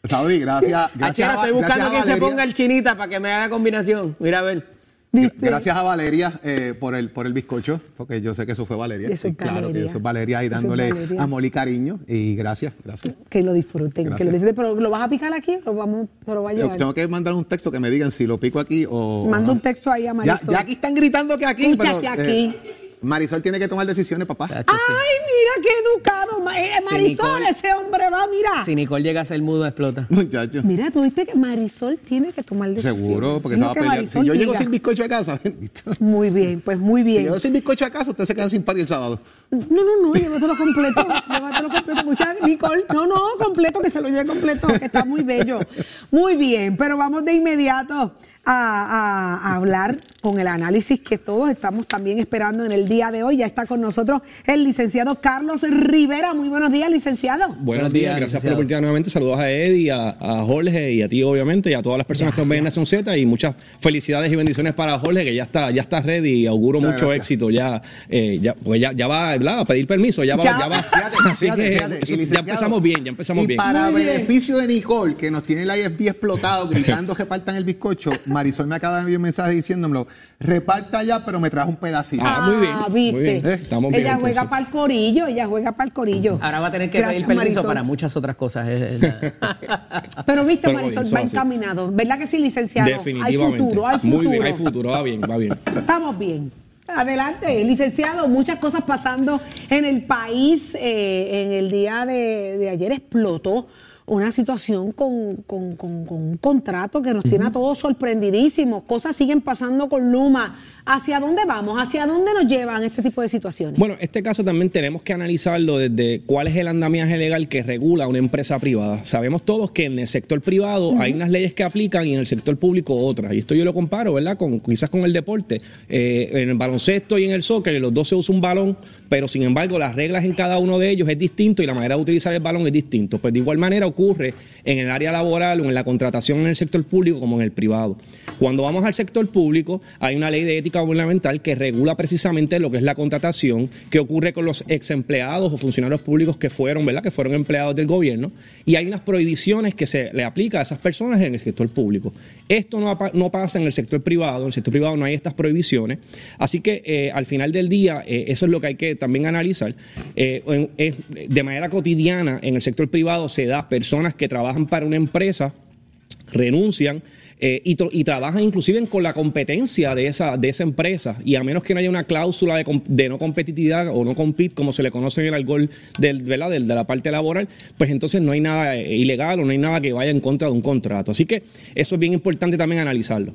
Saudi, gracias. Así Gracias, ahora a- estoy buscando gracias a quien se ponga el chinita para que me haga combinación. Mira a ver. ¿Viste? Gracias a Valeria eh, por, el, por el bizcocho, porque yo sé que eso fue Valeria. Eso es claro que eso es Valeria ahí dándole Valeria. amor y cariño. Y gracias, gracias. Que lo disfruten, que lo disfruten. Pero ¿lo vas a picar aquí o lo vamos, lo va a Yo llevar? Tengo que mandar un texto que me digan si lo pico aquí o. Manda o un no. texto ahí a Marisol. ya aquí están gritando que aquí. pero, Escúchate eh, aquí. Marisol tiene que tomar decisiones, papá. Sí. Ay, mira qué educado. Eh, Marisol, Nicole. ese hombre va, mira. Si Nicole llega a ser mudo, explota. Muchacho. Mira, tú viste que Marisol tiene que tomar decisiones. Seguro, porque se va a pelear. Marisol Si yo llego diga. sin bizcocho a casa, bendito. Muy bien, pues muy Si bien. llego sin bizcocho a casa, ustedes se quedan sin par el sábado. No, no, no, llévatelo completo. llévatelo completo. Muchas, Nicole, no, no, completo, que se lo lleve completo, que está muy bello. Muy bien, pero vamos de inmediato a, hablar con el análisis que todos estamos también esperando en el día de hoy. Ya está con nosotros el licenciado Carlos Rivera. Muy buenos días, licenciado. Buenos días, gracias por la oportunidad nuevamente. Saludos a Eddie, a, a Jorge y a ti, obviamente, y a todas las personas que nos ven en Nación Z. Y muchas felicidades y bendiciones para Jorge, que ya está, ya está ready y auguro Muchas mucho gracias. éxito. Ya, eh, ya, pues ya, ya va ¿verdad? a pedir permiso, ya va, Ya. ya, va. Fíjate, Así fíjate, eso- ya empezamos bien, ya empezamos y bien. para Muy bien. beneficio de Nicole, que nos tiene el IFB explotado, gritando que partan el bizcocho, Marisol me acaba de enviar un mensaje diciéndomelo, reparta ya, pero me trajo un pedacito. Ah, muy bien, viste. muy bien. Eh, Estamos bien, ella juega para el corillo, ella juega para el corillo. Ahora va a tener que Gracias, pedir permiso Marisol. para muchas otras cosas. Pero viste, Pero Marisol, va encaminado. ¿Verdad que sí, licenciado? Hay Definitivamente. futuro, hay Muy futuro. bien, hay futuro, va bien, va bien. Estamos bien. Adelante, licenciado. Muchas cosas pasando en el país. Eh, en el día de, de ayer explotó una situación con, con- con- con un contrato que nos tiene a todos sorprendidísimos. Cosas siguen pasando con Luma. ¿Hacia dónde vamos? ¿Hacia dónde nos llevan este tipo de situaciones? Bueno, este caso también tenemos que analizarlo desde cuál es el andamiaje legal que regula una empresa privada. Sabemos todos que en el sector privado hay unas leyes que aplican y en el sector público otras. Y esto yo lo comparo, ¿verdad? Con, quizás con el deporte. Eh, en el baloncesto y en el soccer, los dos se usa un balón, pero sin embargo las reglas en cada uno de ellos es distinto y la manera de utilizar el balón es distinto. Pues de igual manera ocurre en el área laboral o en la contratación en el sector público como en el privado. Cuando vamos al sector público, hay una ley de ética gubernamental que regula precisamente lo que es la contratación, que ocurre con los ex empleados o funcionarios públicos que fueron, ¿verdad? Que fueron empleados del gobierno. Y hay unas prohibiciones que se le aplica a esas personas en el sector público. Esto no, no pasa en el sector privado. En el sector privado no hay estas prohibiciones. Así que eh, al final del día, eh, eso es lo que hay que también analizar. Eh, de manera cotidiana, en el sector privado se da personas que trabajan para una empresa renuncian eh, y, trabajan inclusive con la competencia de esa, de esa empresa y a menos que no haya una cláusula de, de no competitividad o no compete como se le conoce en el algol del, ¿verdad? del- de la parte laboral, pues entonces no hay nada eh, ilegal o no hay nada que vaya en contra de un contrato. Así que eso es bien importante también analizarlo.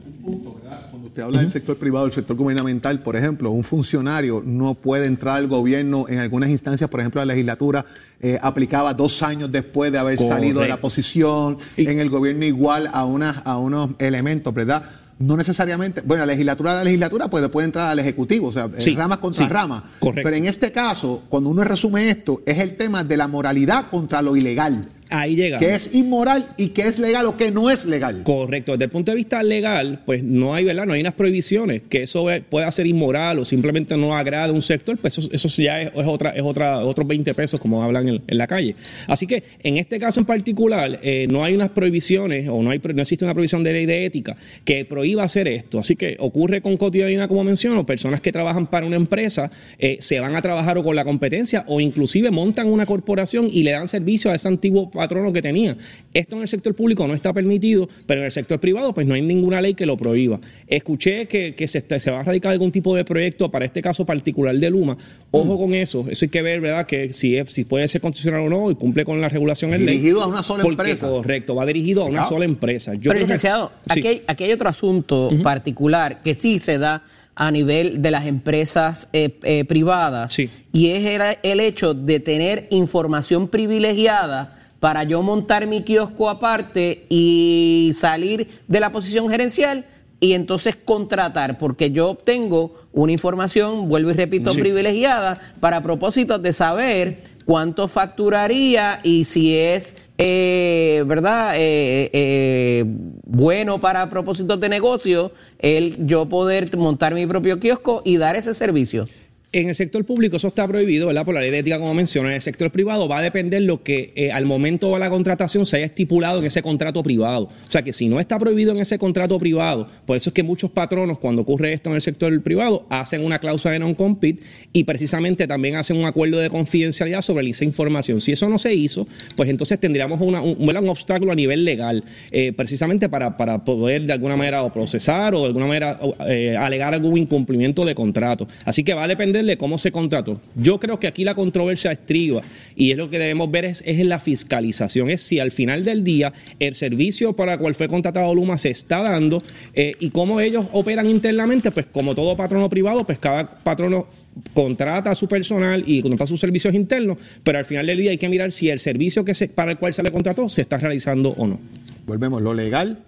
Usted habla del sector privado, del sector gubernamental, por ejemplo, un funcionario no puede entrar al gobierno en algunas instancias, por ejemplo, la legislatura eh, aplicaba dos años después de haber salido de la posición, Y- en el gobierno igual a, unas, a unos elementos, ¿verdad? No necesariamente, bueno, la legislatura, la legislatura puede, puede entrar al ejecutivo, o sea, eh, Sí, ramas contra sí, ramas. correcto. Pero en este caso, cuando uno resume esto, es el tema de la moralidad contra lo ilegal, Ahí llega. que es inmoral y que es legal o que no es legal. Correcto. Desde el punto de vista legal, pues no hay, ¿verdad? No hay unas prohibiciones que eso pueda ser inmoral o simplemente no agrada a un sector, pues eso, eso ya es, es otra, es otra, otros 20 pesos como hablan en, en la calle. Así que en este caso en particular, eh, no hay unas prohibiciones o no hay no existe una prohibición de ley de ética que prohíba hacer esto. Así que ocurre con cotidianidad, como menciono, personas que trabajan para una empresa eh, se van a trabajar o con la competencia o inclusive montan una corporación y le dan servicio a ese antiguo patrono que tenía. Esto en el sector público no está permitido, pero en el sector privado pues no hay ninguna ley que lo prohíba. Escuché que, que se, está- se va a radicar algún tipo de proyecto para este caso particular de Luma. Ojo con eso, eso hay que ver, ¿verdad? Que si, es, si puede ser constitucional o no y cumple con la regulación en ley. Dirigido a una sola Porque, empresa. Correcto, va dirigido a una sola empresa. Yo Pero que- licenciado, Sí. aquí, hay, aquí hay otro asunto particular que sí se da a nivel de las empresas eh, eh, privadas Sí. y es el, el hecho de tener información privilegiada para yo montar mi kiosco aparte y salir de la posición gerencial y entonces contratar, porque yo obtengo una información, vuelvo y repito, Sí. privilegiada para propósitos de saber cuánto facturaría y si es, eh, ¿verdad?, Eh, eh, bueno para propósitos de negocio, el yo poder montar mi propio kiosco y dar ese servicio. En el sector público eso está prohibido, ¿verdad? Por la ley de ética, como menciona. En el sector privado va a depender lo que eh, al momento de la contratación se haya estipulado en ese contrato privado. O sea que si no está prohibido en ese contrato privado, por eso es que muchos patronos, cuando ocurre esto en el sector privado, hacen una cláusula de non-compete y precisamente también hacen un acuerdo de confidencialidad sobre esa información. Si eso no se hizo, pues entonces tendríamos una- un, un obstáculo a nivel legal, eh, precisamente para, para poder de alguna manera o procesar o de alguna manera eh, alegar algún incumplimiento de contrato. Así que va a depender de cómo se contrató. Yo creo que aquí la controversia estriba y es lo que debemos ver es, es en la fiscalización, es si al final del día el servicio para el cual fue contratado Luma se está dando eh, y cómo ellos operan internamente, pues como todo patrono privado, pues cada patrono contrata a su personal y contrata sus servicios internos, pero al final del día hay que mirar si el servicio que se, para el cual se le contrató se está realizando o no. Volvemos, lo legal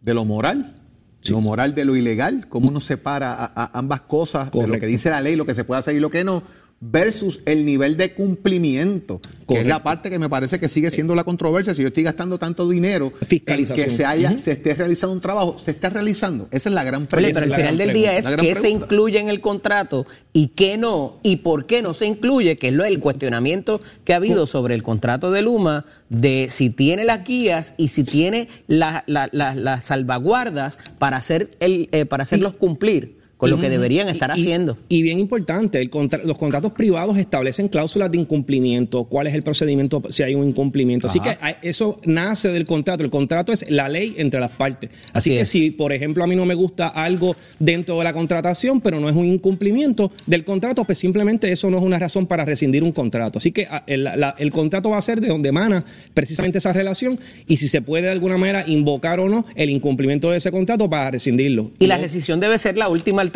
de lo moral, lo moral de lo ilegal, cómo uno separa a, a ambas cosas, de lo que dice la ley, lo que se puede hacer y lo que no, versus el nivel de cumplimiento, que es la parte que me parece que sigue siendo la controversia. Si yo estoy gastando tanto dinero en que se haya, se esté realizando un trabajo, se está realizando. Esa es la gran Oye, pregunta. pero al final del día es La qué se incluye en el contrato y qué no, y por qué no se incluye, que es lo el cuestionamiento que ha habido sobre el contrato de Luma, de si tiene las guías y si tiene la- la- la- las salvaguardas para hacer el, eh, para hacerlos cumplir con lo que deberían estar Y- haciendo. Y bien importante, el contra- los contratos privados establecen cláusulas de incumplimiento, cuál es el procedimiento si hay un incumplimiento. Así que eso nace del contrato. El contrato es la ley entre las partes. Así, Así que es. si, por ejemplo, a mí no me gusta algo dentro de la contratación, pero no es un incumplimiento del contrato, pues simplemente eso no es una razón para rescindir un contrato. Así que ah, el, la- el contrato va a ser de donde emana precisamente esa relación y si se puede de alguna manera invocar o no el incumplimiento de ese contrato para rescindirlo. Y la rescisión debe ser la última alternativa,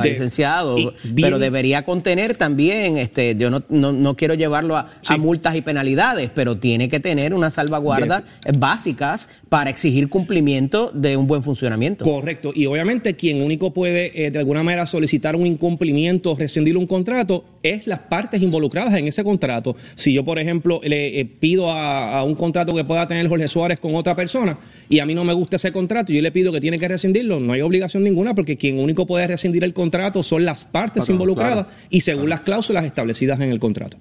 De- licenciado, y bien- pero debería contener también, este, yo no, no, no quiero llevarlo a, a multas y penalidades, pero tiene que tener unas salvaguardas básicas para exigir cumplimiento de un buen funcionamiento. Correcto. Y obviamente quien único puede eh, de alguna manera solicitar un incumplimiento, rescindir un contrato, es las partes involucradas en ese contrato. Si yo, por ejemplo, le eh, pido a, a un contrato que pueda tener Jorge Suárez con otra persona y a mí no me gusta ese contrato yo le pido que tiene que rescindirlo, no hay obligación ninguna porque quien único puede rescindir el contrato son las partes Claro, involucradas claro. y según las cláusulas establecidas en el contrato.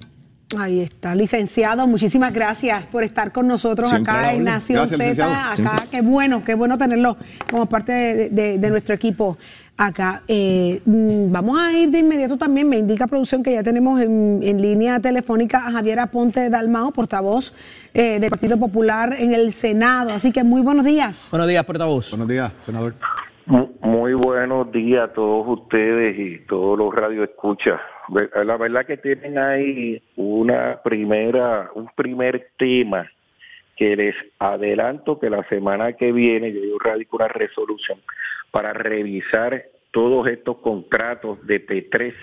Ahí está, licenciado, muchísimas gracias por estar con nosotros Siempre acá en. Nación Gracias, Z. licenciado. Acá, Siempre. qué bueno, qué bueno tenerlo como parte de, de- de nuestro equipo acá. Eh, mm, vamos a ir de inmediato también, me indica producción que ya tenemos en, en línea telefónica a Javier Aponte Dalmao, portavoz eh, del Partido Popular en el Senado. Así que muy buenos días. Buenos días, portavoz. Buenos días, senador. Mu- Muy buenos días a todos ustedes y todos los radioescuchas. Ve- La verdad que tienen ahí una primera, un primer tema que les adelanto que la semana que viene yo, yo radico una resolución para revisar todos estos contratos de P3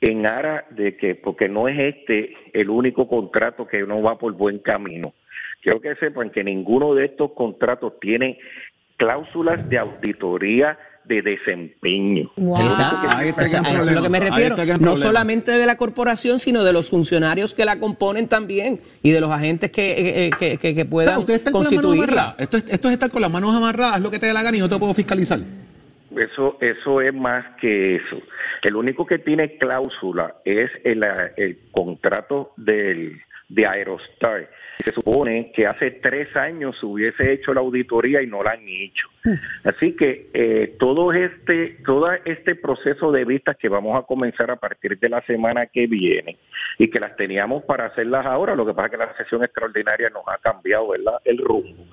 en aras de que, porque no es este el único contrato que no va por buen camino. Quiero que sepan que ninguno de estos contratos tiene cláusulas de auditoría de desempeño. Ahí está. Ahí está el O sea, gran a eso es lo que me refiero. No problema. solamente de la corporación, sino de los funcionarios que la componen también y de los agentes que, eh, que, que- que O sea, puedan las manos constituirla. amarradas. Esto es, esto es estar con las manos amarradas, es lo que te dé la gana y no te puedo fiscalizar. Eso, eso es más que eso. El único que tiene cláusula es el, el contrato del, de Aerostar. Se supone que hace tres años se hubiese hecho la auditoría y no la han hecho. Así que eh, todo este todo este proceso de vistas que vamos a comenzar a partir de la semana que viene y que las teníamos para hacerlas ahora, lo que pasa es que la sesión extraordinaria nos ha cambiado ¿verdad? el rumbo,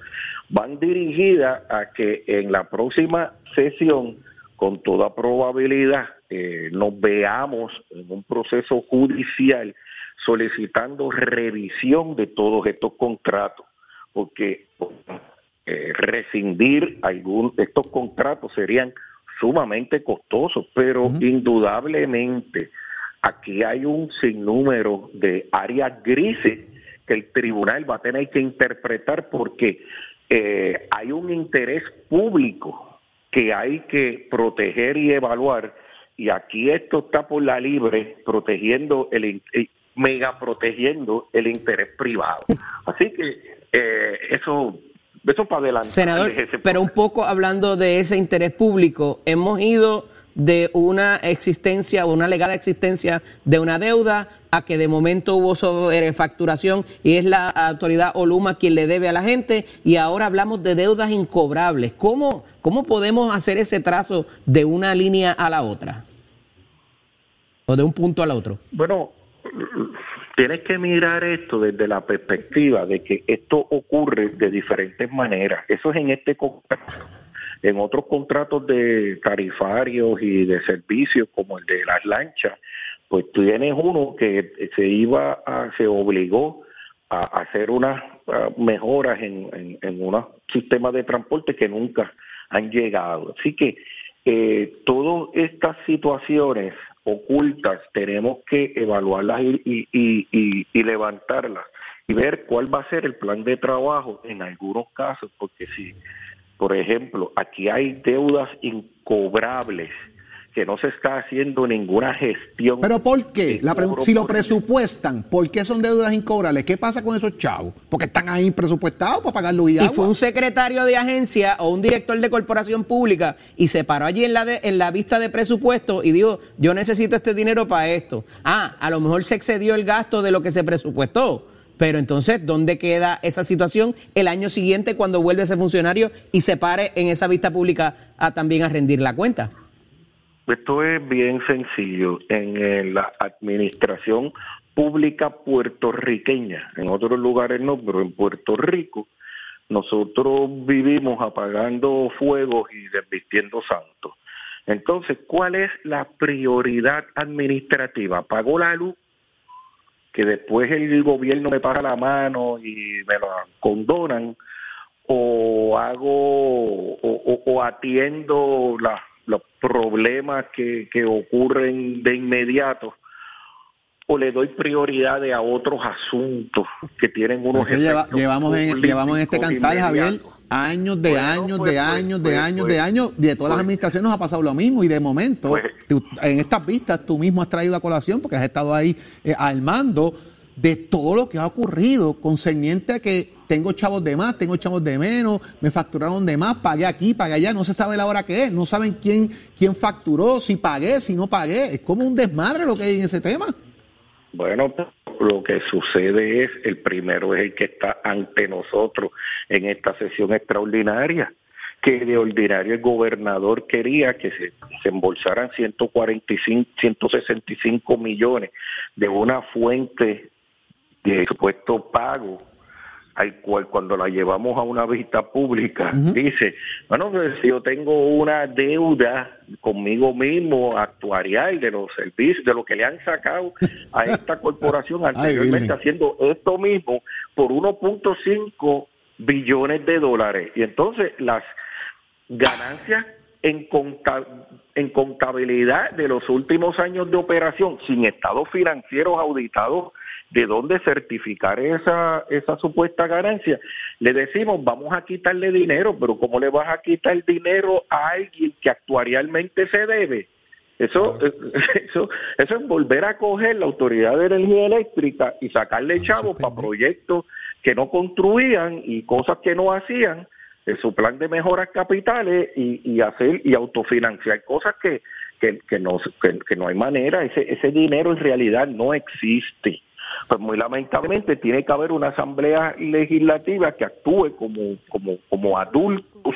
van dirigidas a que en la próxima sesión, con toda probabilidad, eh, nos veamos en un proceso judicial solicitando revisión de todos estos contratos, porque eh, rescindir algún estos contratos serían sumamente costosos, pero indudablemente aquí hay un sinnúmero de áreas grises que el tribunal va a tener que interpretar porque eh, hay un interés público que hay que proteger y evaluar y aquí esto está por la libre protegiendo el eh, mega protegiendo el interés privado así que eh, eso eso para adelante Senador, pero un poco hablando de ese interés público, hemos ido de una existencia o una alegada existencia de una deuda a que de momento hubo sobrefacturación y es la autoridad Oluma quien le debe a la gente y ahora hablamos de deudas incobrables. ¿Cómo, cómo podemos hacer ese trazo de una línea a la otra? ¿O de un punto al otro? Bueno, tienes que mirar esto desde la perspectiva de que esto ocurre de diferentes maneras. Eso es en este contrato. En otros contratos de tarifarios y de servicios, como el de las lanchas, pues tienes uno que se iba a, se obligó a hacer unas ah, mejoras en, en, en unos sistemas de transporte que nunca han llegado. Así que eh, todas estas situaciones ocultas tenemos que evaluarlas y, levantarlas y ver cuál va a ser el plan de trabajo en algunos casos, porque si, por ejemplo, aquí hay deudas incobrables que no se está haciendo ninguna gestión. Pero ¿por qué? La si lo presupuestan, ¿por qué son deudas incobrables? ¿Qué pasa con esos chavos? Porque están ahí presupuestados para pagar luz y, y agua. fue un secretario de agencia o un director de corporación pública y se paró allí en la, de, en la vista de presupuesto y dijo, yo necesito este dinero para esto. Ah, a lo mejor se excedió el gasto de lo que se presupuestó. Pero entonces, ¿dónde queda esa situación el año siguiente cuando vuelve ese funcionario y se pare en esa vista pública a también a rendir la cuenta? Esto es bien sencillo. En eh, la administración pública puertorriqueña, en otros lugares no, pero en Puerto Rico, nosotros vivimos apagando fuegos y desvistiendo santos. Entonces, ¿cuál es la prioridad administrativa? ¿Apago la luz? Que después el gobierno me paga la mano y me la condonan, o hago o atiendo las los problemas que, que ocurren de inmediato o le doy prioridad a otros asuntos que tienen unos Porque lleva, llevamos en llevamos en este cantar Javier años de Bueno, años pues, de pues, años de pues, años pues, de años de todas las administraciones nos ha pasado lo mismo y de momento tú- en estas vistas tú mismo has traído a colación porque has estado ahí eh, al mando de todo lo que ha ocurrido concerniente a que tengo chavos de más, tengo chavos de menos, me facturaron de más, pagué aquí, pagué allá, no se sabe la hora que es, no saben quién, quién facturó, si pagué, si no pagué. Es como un desmadre lo que hay en ese tema. Bueno, lo que sucede es, el primero es el que está ante nosotros en esta sesión extraordinaria, que de ordinario el gobernador quería que se, se embolsaran 145, 165 millones de una fuente de supuesto pago al cual cuando la llevamos a una vista pública dice, bueno, pues, si yo tengo una deuda conmigo mismo actuarial de los servicios, de lo que le han sacado a esta corporación anteriormente haciendo esto mismo por 1.5 billones de dólares. Y entonces las ganancias en, conta- en contabilidad de los últimos años de operación sin estados financieros auditados de dónde certificar esa, esa supuesta ganancia. Le decimos, vamos a quitarle dinero, pero ¿cómo le vas a quitar dinero a alguien que actuarialmente se debe? Eso, eso, eso es volver a coger la Autoridad de Energía Eléctrica y sacarle chavos para proyectos que no construían y cosas que no hacían en su plan de mejoras capitales y, y hacer y autofinanciar cosas que, que, que no, que, que no hay manera, ese, ese dinero en realidad no existe. Pues muy lamentablemente tiene que haber una asamblea legislativa que actúe como, como, como adultos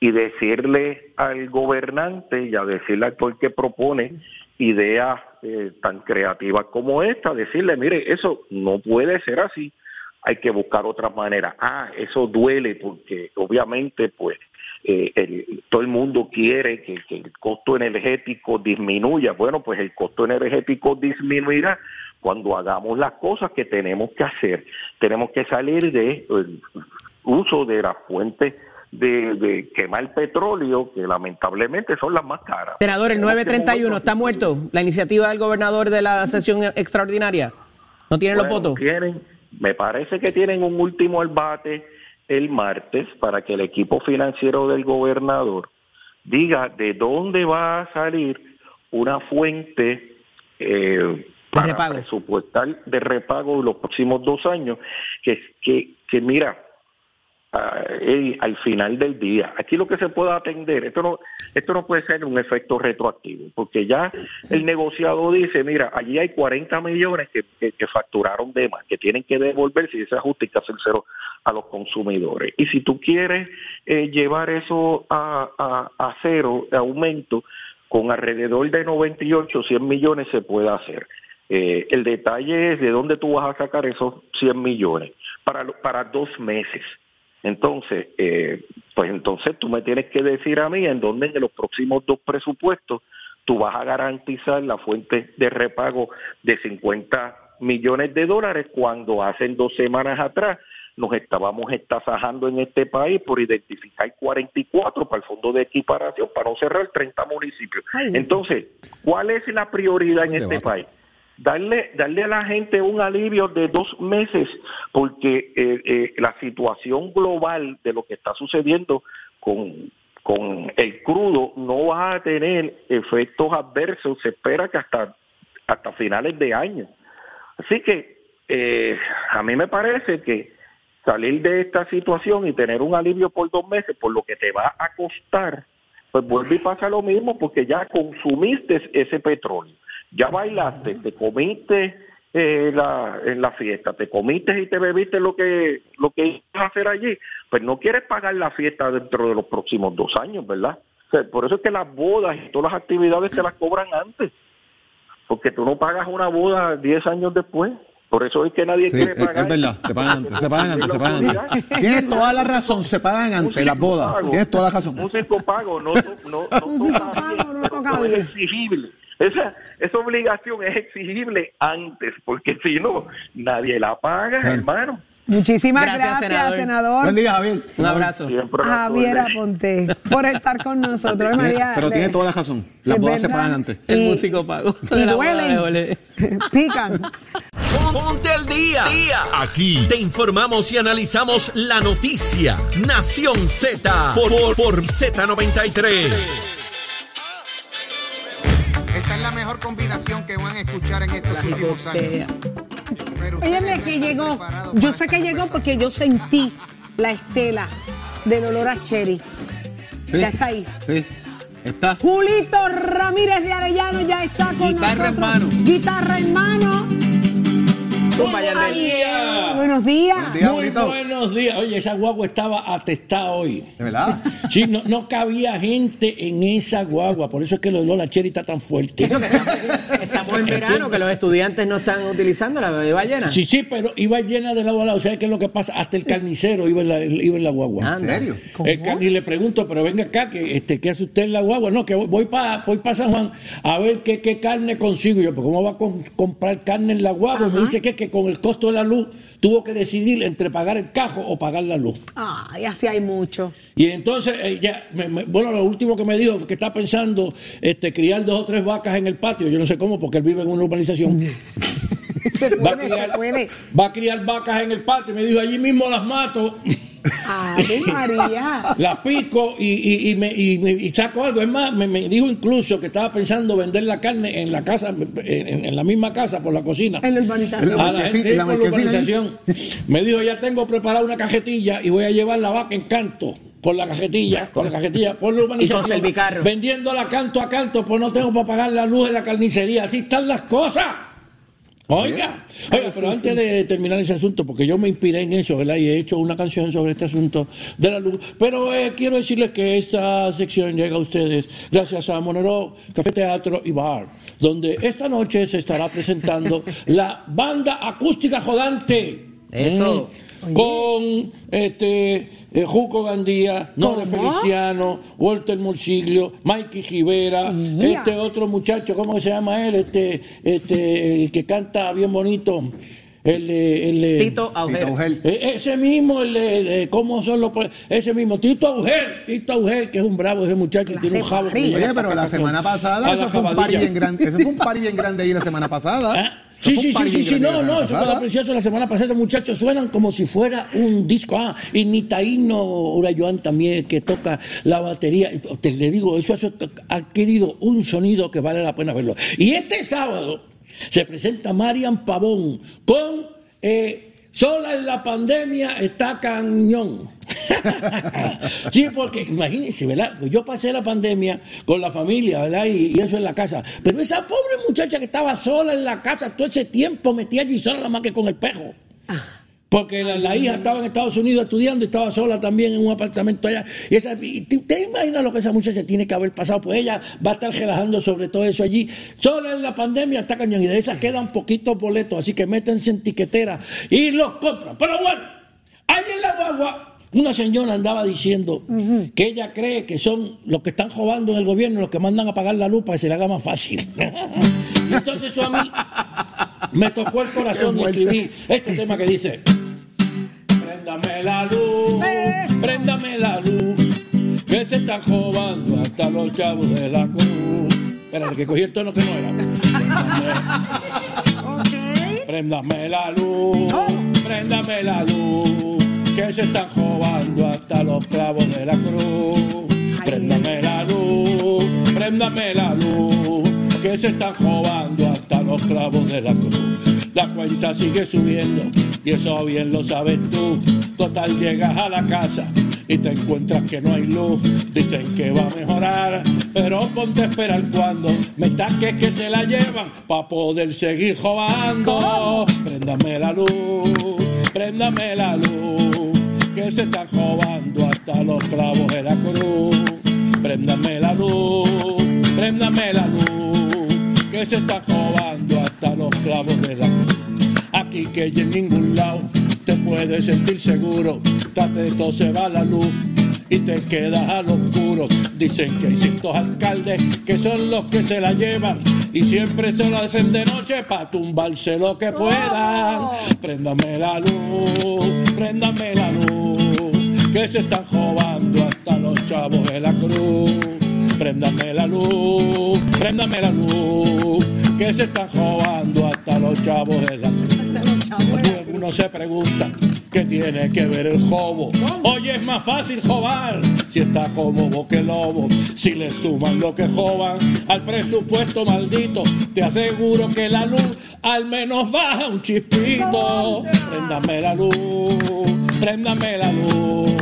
y decirle al gobernante y a decirle al actor que propone ideas eh, tan creativas como esta, decirle, mire, eso no puede ser así, hay que buscar otras maneras. Ah, eso duele porque obviamente pues eh, todo el mundo quiere que el costo energético disminuya. Bueno, pues el costo energético disminuirá cuando hagamos las cosas que tenemos que hacer. Tenemos que salir de el uso de las fuentes de, de quemar petróleo, que lamentablemente son las más caras. Senador, el Tenemos que 931 movernos. está muerto. La iniciativa del gobernador de la sesión extraordinaria. ¿No tienen los votos? Tienen, me parece que tienen un último albate el martes para que el equipo financiero del gobernador diga de dónde va a salir una fuente eh, para repago. presupuestar de repago los próximos dos años, que, que, que mira, ah, al final del día. Aquí lo que se puede atender, esto no, esto no puede ser un efecto retroactivo, porque ya el negociado dice, mira, allí hay 40 millones que, que- que facturaron de más, que tienen que devolverse y ese ajuste hay que hacer cero a los consumidores. Y si tú quieres eh, llevar eso a, a, a cero, de aumento, con alrededor de 98, 100 millones se puede hacer. Eh, el detalle es de dónde tú vas a sacar esos 100 millones para, para dos meses. Entonces, eh, pues entonces tú me tienes que decir a mí en dónde en los próximos dos presupuestos tú vas a garantizar la fuente de repago de 50 millones de dólares cuando hace dos semanas atrás nos estábamos estasajando en este país por identificar 44 para el fondo de equiparación para no cerrar 30 municipios. Entonces, ¿cuál es la prioridad en este país? Darle, darle a la gente un alivio de dos meses, porque eh, eh, la situación global de lo que está sucediendo con, con el crudo no va a tener efectos adversos, se espera que hasta, hasta finales de año. Así que eh, a mí me parece que salir de esta situación y tener un alivio por dos meses, por lo que te va a costar, pues vuelve y pasa lo mismo porque ya consumiste ese petróleo, ya bailaste, te comiste eh, la, en la fiesta, te comiste y te bebiste lo que lo que ibas a hacer allí, pues no quieres pagar la fiesta dentro de los próximos dos años, ¿verdad? O sea, por eso es que las bodas y todas las actividades te las cobran antes, porque tú no pagas una boda 10 años después. Por eso es que nadie Sí, quiere es, es pagar. verdad, se pagan antes, se pagan antes, se pagan antes. Tienes toda la razón, se pagan antes las bodas. Tienes toda la razón. Un circo pago no, no, no, no toca bien, no es exigible. Esa, esa obligación es exigible antes, porque si no, nadie la paga, hermano. Muchísimas Gracias, gracias, senador. senador. Buen día, Javier. Un abrazo. Javier Aponte, por estar con nosotros. María, Pero le- tiene toda la razón. Las bodas se pagan antes. El músico pago. Y duelen, pican. Ponte al día. Aquí te informamos y analizamos la noticia. Nación Z por, por, por Z93. La mejor combinación que van a escuchar en estos últimos años. Óyeme que llegó. Yo sé que llegó porque yo sentí la estela del olor a cherry. Sí. Ya está ahí. Sí. Está. Julito Ramírez de Arellano ya está con Guitarra en nosotros. mano. Guitarra en mano. Buenos días. Muy buenos días. Oye, esa guagua estaba atestada hoy. ¿De verdad? Sí, no, no cabía gente en esa guagua. Por eso es que el olor a cherry está tan fuerte. Estamos en verano, que los estudiantes no están utilizando la beba llena. Sí, sí, pero iba llena de lado a lado. ¿Sabes qué es lo que pasa? Hasta el carnicero iba en la, iba en la guagua. ¿En serio? El car- y le pregunto, pero venga acá, que, este, ¿qué hace usted en la guagua? No, que voy- para voy pa San Juan a ver qué, qué carne consigo. Y yo, pues ¿cómo va a con- comprar carne en la guagua? Me dice que, que con el costo de la luz tuvo que decidir entre pagar el cajo o pagar la luz. Ay, así hay mucho. Y entonces, eh, ya, me- me- bueno, lo último que me dijo que está pensando este, criar dos o tres vacas en el patio. Yo no sé cómo, porque él vive en una urbanización. Se Va a criar- se puede. Va a criar vacas en el patio. Y me dijo, allí mismo las mato. Ave María. Las pico y, y- y me, y me- y saco algo. Es más, me, me dijo incluso que estaba pensando vender la carne en la casa, en, en la misma casa, por la cocina. En la urbanización. A la gente En la por la marquesina urbanización. Me dijo, ya tengo preparada una cajetilla y voy a llevar la vaca en canto. Con la cajetilla, con la cajetilla, por la urbanización. servicarro. Vendiéndola canto a canto, pues no tengo para pagar la luz de la carnicería. Así están las cosas. Oiga, oiga, pero antes de terminar ese asunto, porque yo me inspiré en eso, ¿verdad? Y he hecho una canción sobre este asunto de la luz. Pero eh, quiero decirles que esta sección llega a ustedes gracias a Monero Café Teatro y Bar, donde esta noche se estará presentando la banda acústica jodante. Eso. Mm. Con este eh, Juco Gandía, Nore. Feliciano, Walter Murciglio, Mikey Rivera, este otro muchacho, ¿cómo se llama él? Este, este, el que canta bien bonito. El de, el de- Tito Auger. Eh, ese mismo, el de, de- ¿cómo son los? Ese mismo, Tito Auger, Tito Auger, que es un bravo ese muchacho, La tiene un jabo. Oye, pero la semana pasada, eso fue un party cabadilla. bien grande. Eso fue un party bien grande ahí la semana pasada. Ah, Sí, sí, sí, sí, sí, no, no, eso fue precioso la semana pasada, muchachos suenan como si fuera un disco. Ah, y Nitaíno Urayoan también, que toca la batería. Te le digo, eso ha adquirido un sonido que vale la pena verlo. Y este sábado se presenta Marian Pavón con eh, Sola en la pandemia está cañón. sí, porque imagínense, ¿verdad? Pues Yo pasé la pandemia con la familia, ¿verdad? Y, y eso en la casa. Pero esa pobre muchacha que estaba sola en la casa todo ese tiempo metía allí sola nada más que con el pejo. Porque la, la hija estaba en Estados Unidos estudiando y estaba sola también en un apartamento allá. Y esa, y te, te imaginas lo que esa muchacha tiene que haber pasado? Pues ella va a estar relajando sobre todo eso allí. Solo en la pandemia está cañón y de esas quedan poquitos boletos, así que métanse en tiquetera y los compran. Pero bueno, ahí en la guagua una señora andaba diciendo que ella cree que son los que están robando en el gobierno los que mandan a pagar la luz para que se le haga más fácil. entonces eso a mí me tocó el corazón y escribí este tema que dice Préndame la luz, préndame la luz, que se están robando hasta los chavos de la cruz. Espérate, que cogí el tono que no era. Préndame, préndame la luz, préndame la luz, que se están robando hasta los clavos de la cruz. Préndame la luz, préndame la luz, que se están robando hasta los clavos de la cruz. La cuenta sigue subiendo y eso bien lo sabes tú. Total llegas a la casa y te encuentras que no hay luz. Dicen que va a mejorar, pero ponte a esperar cuando me taques que se la llevan para poder seguir robando. Préndame la luz, préndame la luz, que se están robando hasta los clavos de la cruz. Préndame la luz, préndame la luz, que se están robando hasta los clavos de la cruz. Aquí que en ningún lado te puedes sentir seguro. Trate de todo se va la luz y te quedas al oscuro. Dicen que hay ciertos alcaldes que son los que se la llevan y siempre se la hacen de noche para tumbarse lo que puedan. Préndame la luz, préndame la luz, que se están robando hasta los chavos de la cruz. Préndame la luz, préndame la luz, que se están robando hasta los chavos de la cruz. Uno se pregunta qué tiene que ver el jobo. Hoy es más fácil jobar si está como boque lobo. Si le suman lo que joban al presupuesto maldito, te aseguro que la luz al menos baja un chispito. Préndame la luz, préndame la luz,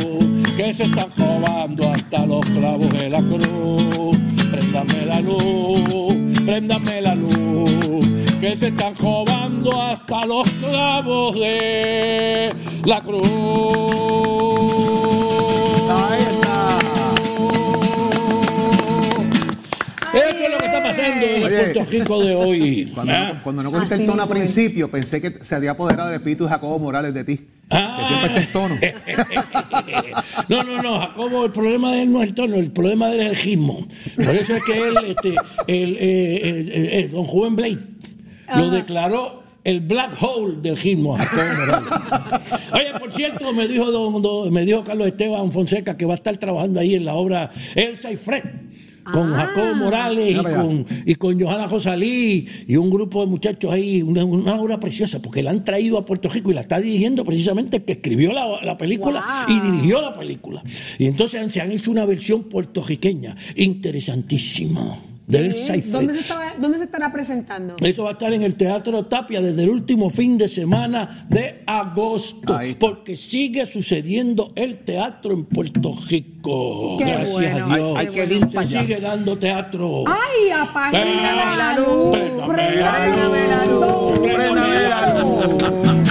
que se están robando hasta los clavos de la cruz. Préndame la luz, préndame la luz, que se están robando hasta los clavos de la cruz. Esto es lo que está pasando en el Oye. Puerto Rico de hoy. Cuando, Ah. no, cuando no cogiste el tono al principio, pensé que se había apoderado el espíritu de Jacobo Morales de ti. Que siempre está en tono. No, no, no, Jacobo, el problema de él no es el tono, el problema de él es el gismo. Por eso es que él, este, el, eh, el- el- el- don Juven Blade, lo declaró el black hole del gismo a Jacobo Morales. Oye, por cierto, me dijo, don- don- me dijo Carlos Esteban Fonseca que va a estar trabajando ahí en la obra Elsa y Fred. Con Jacobo Morales y con, y con Johanna Rosalí y un grupo de muchachos ahí, una, una obra preciosa, porque la han traído a Puerto Rico y la está dirigiendo precisamente el que escribió la, la película y dirigió la película. Y entonces se han hecho una versión puertorriqueña interesantísima de Elsa y Fred. ¿Dónde se, estaba- ¿Dónde se estará presentando? Eso va a estar en el Teatro Tapia desde el último fin de semana de agosto, porque sigue sucediendo el teatro en Puerto Rico. Qué Gracias bueno, a Dios. hay- hay que ir Se allá. sigue dando teatro. ¡Ay, apágame la luz! Préndame la luz! Préndame la luz,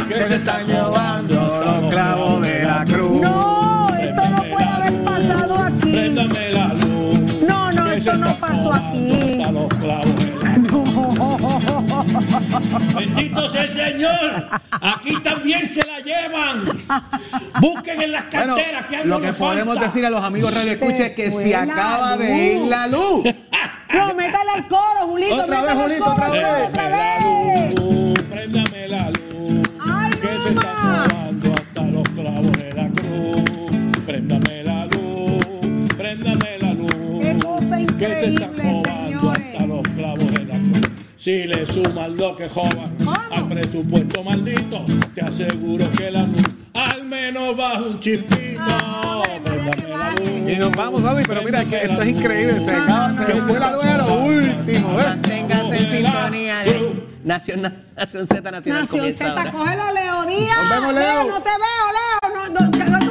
que se están llevando los clavos de pasó aquí. los clavos Bendito sea el Señor. Aquí también se la llevan. Busquen en las Bueno, carteras que algo lo que podemos falta. decir a los amigos Radio Escucha es que se acaba de ir la luz. No, métale al coro, Julito. Otra vez, Julito, coro, otra vez. otra vez. Préndame la luz. Que se está robando hasta los clavos de la cruz. Si le suman lo que joban al presupuesto maldito, te aseguro que la luz al menos baja un chispito. La. Y nos vamos, Audi, pero mira que esto es increíble. Se, acaba, se fue la luz a lo último. ¿ves? Manténgase en sintonía de Nación, Nación Z Nacional Nación Z, ahora. cógelo, Leo Díaz. Nos vemos, Leo. no te veo, Leo.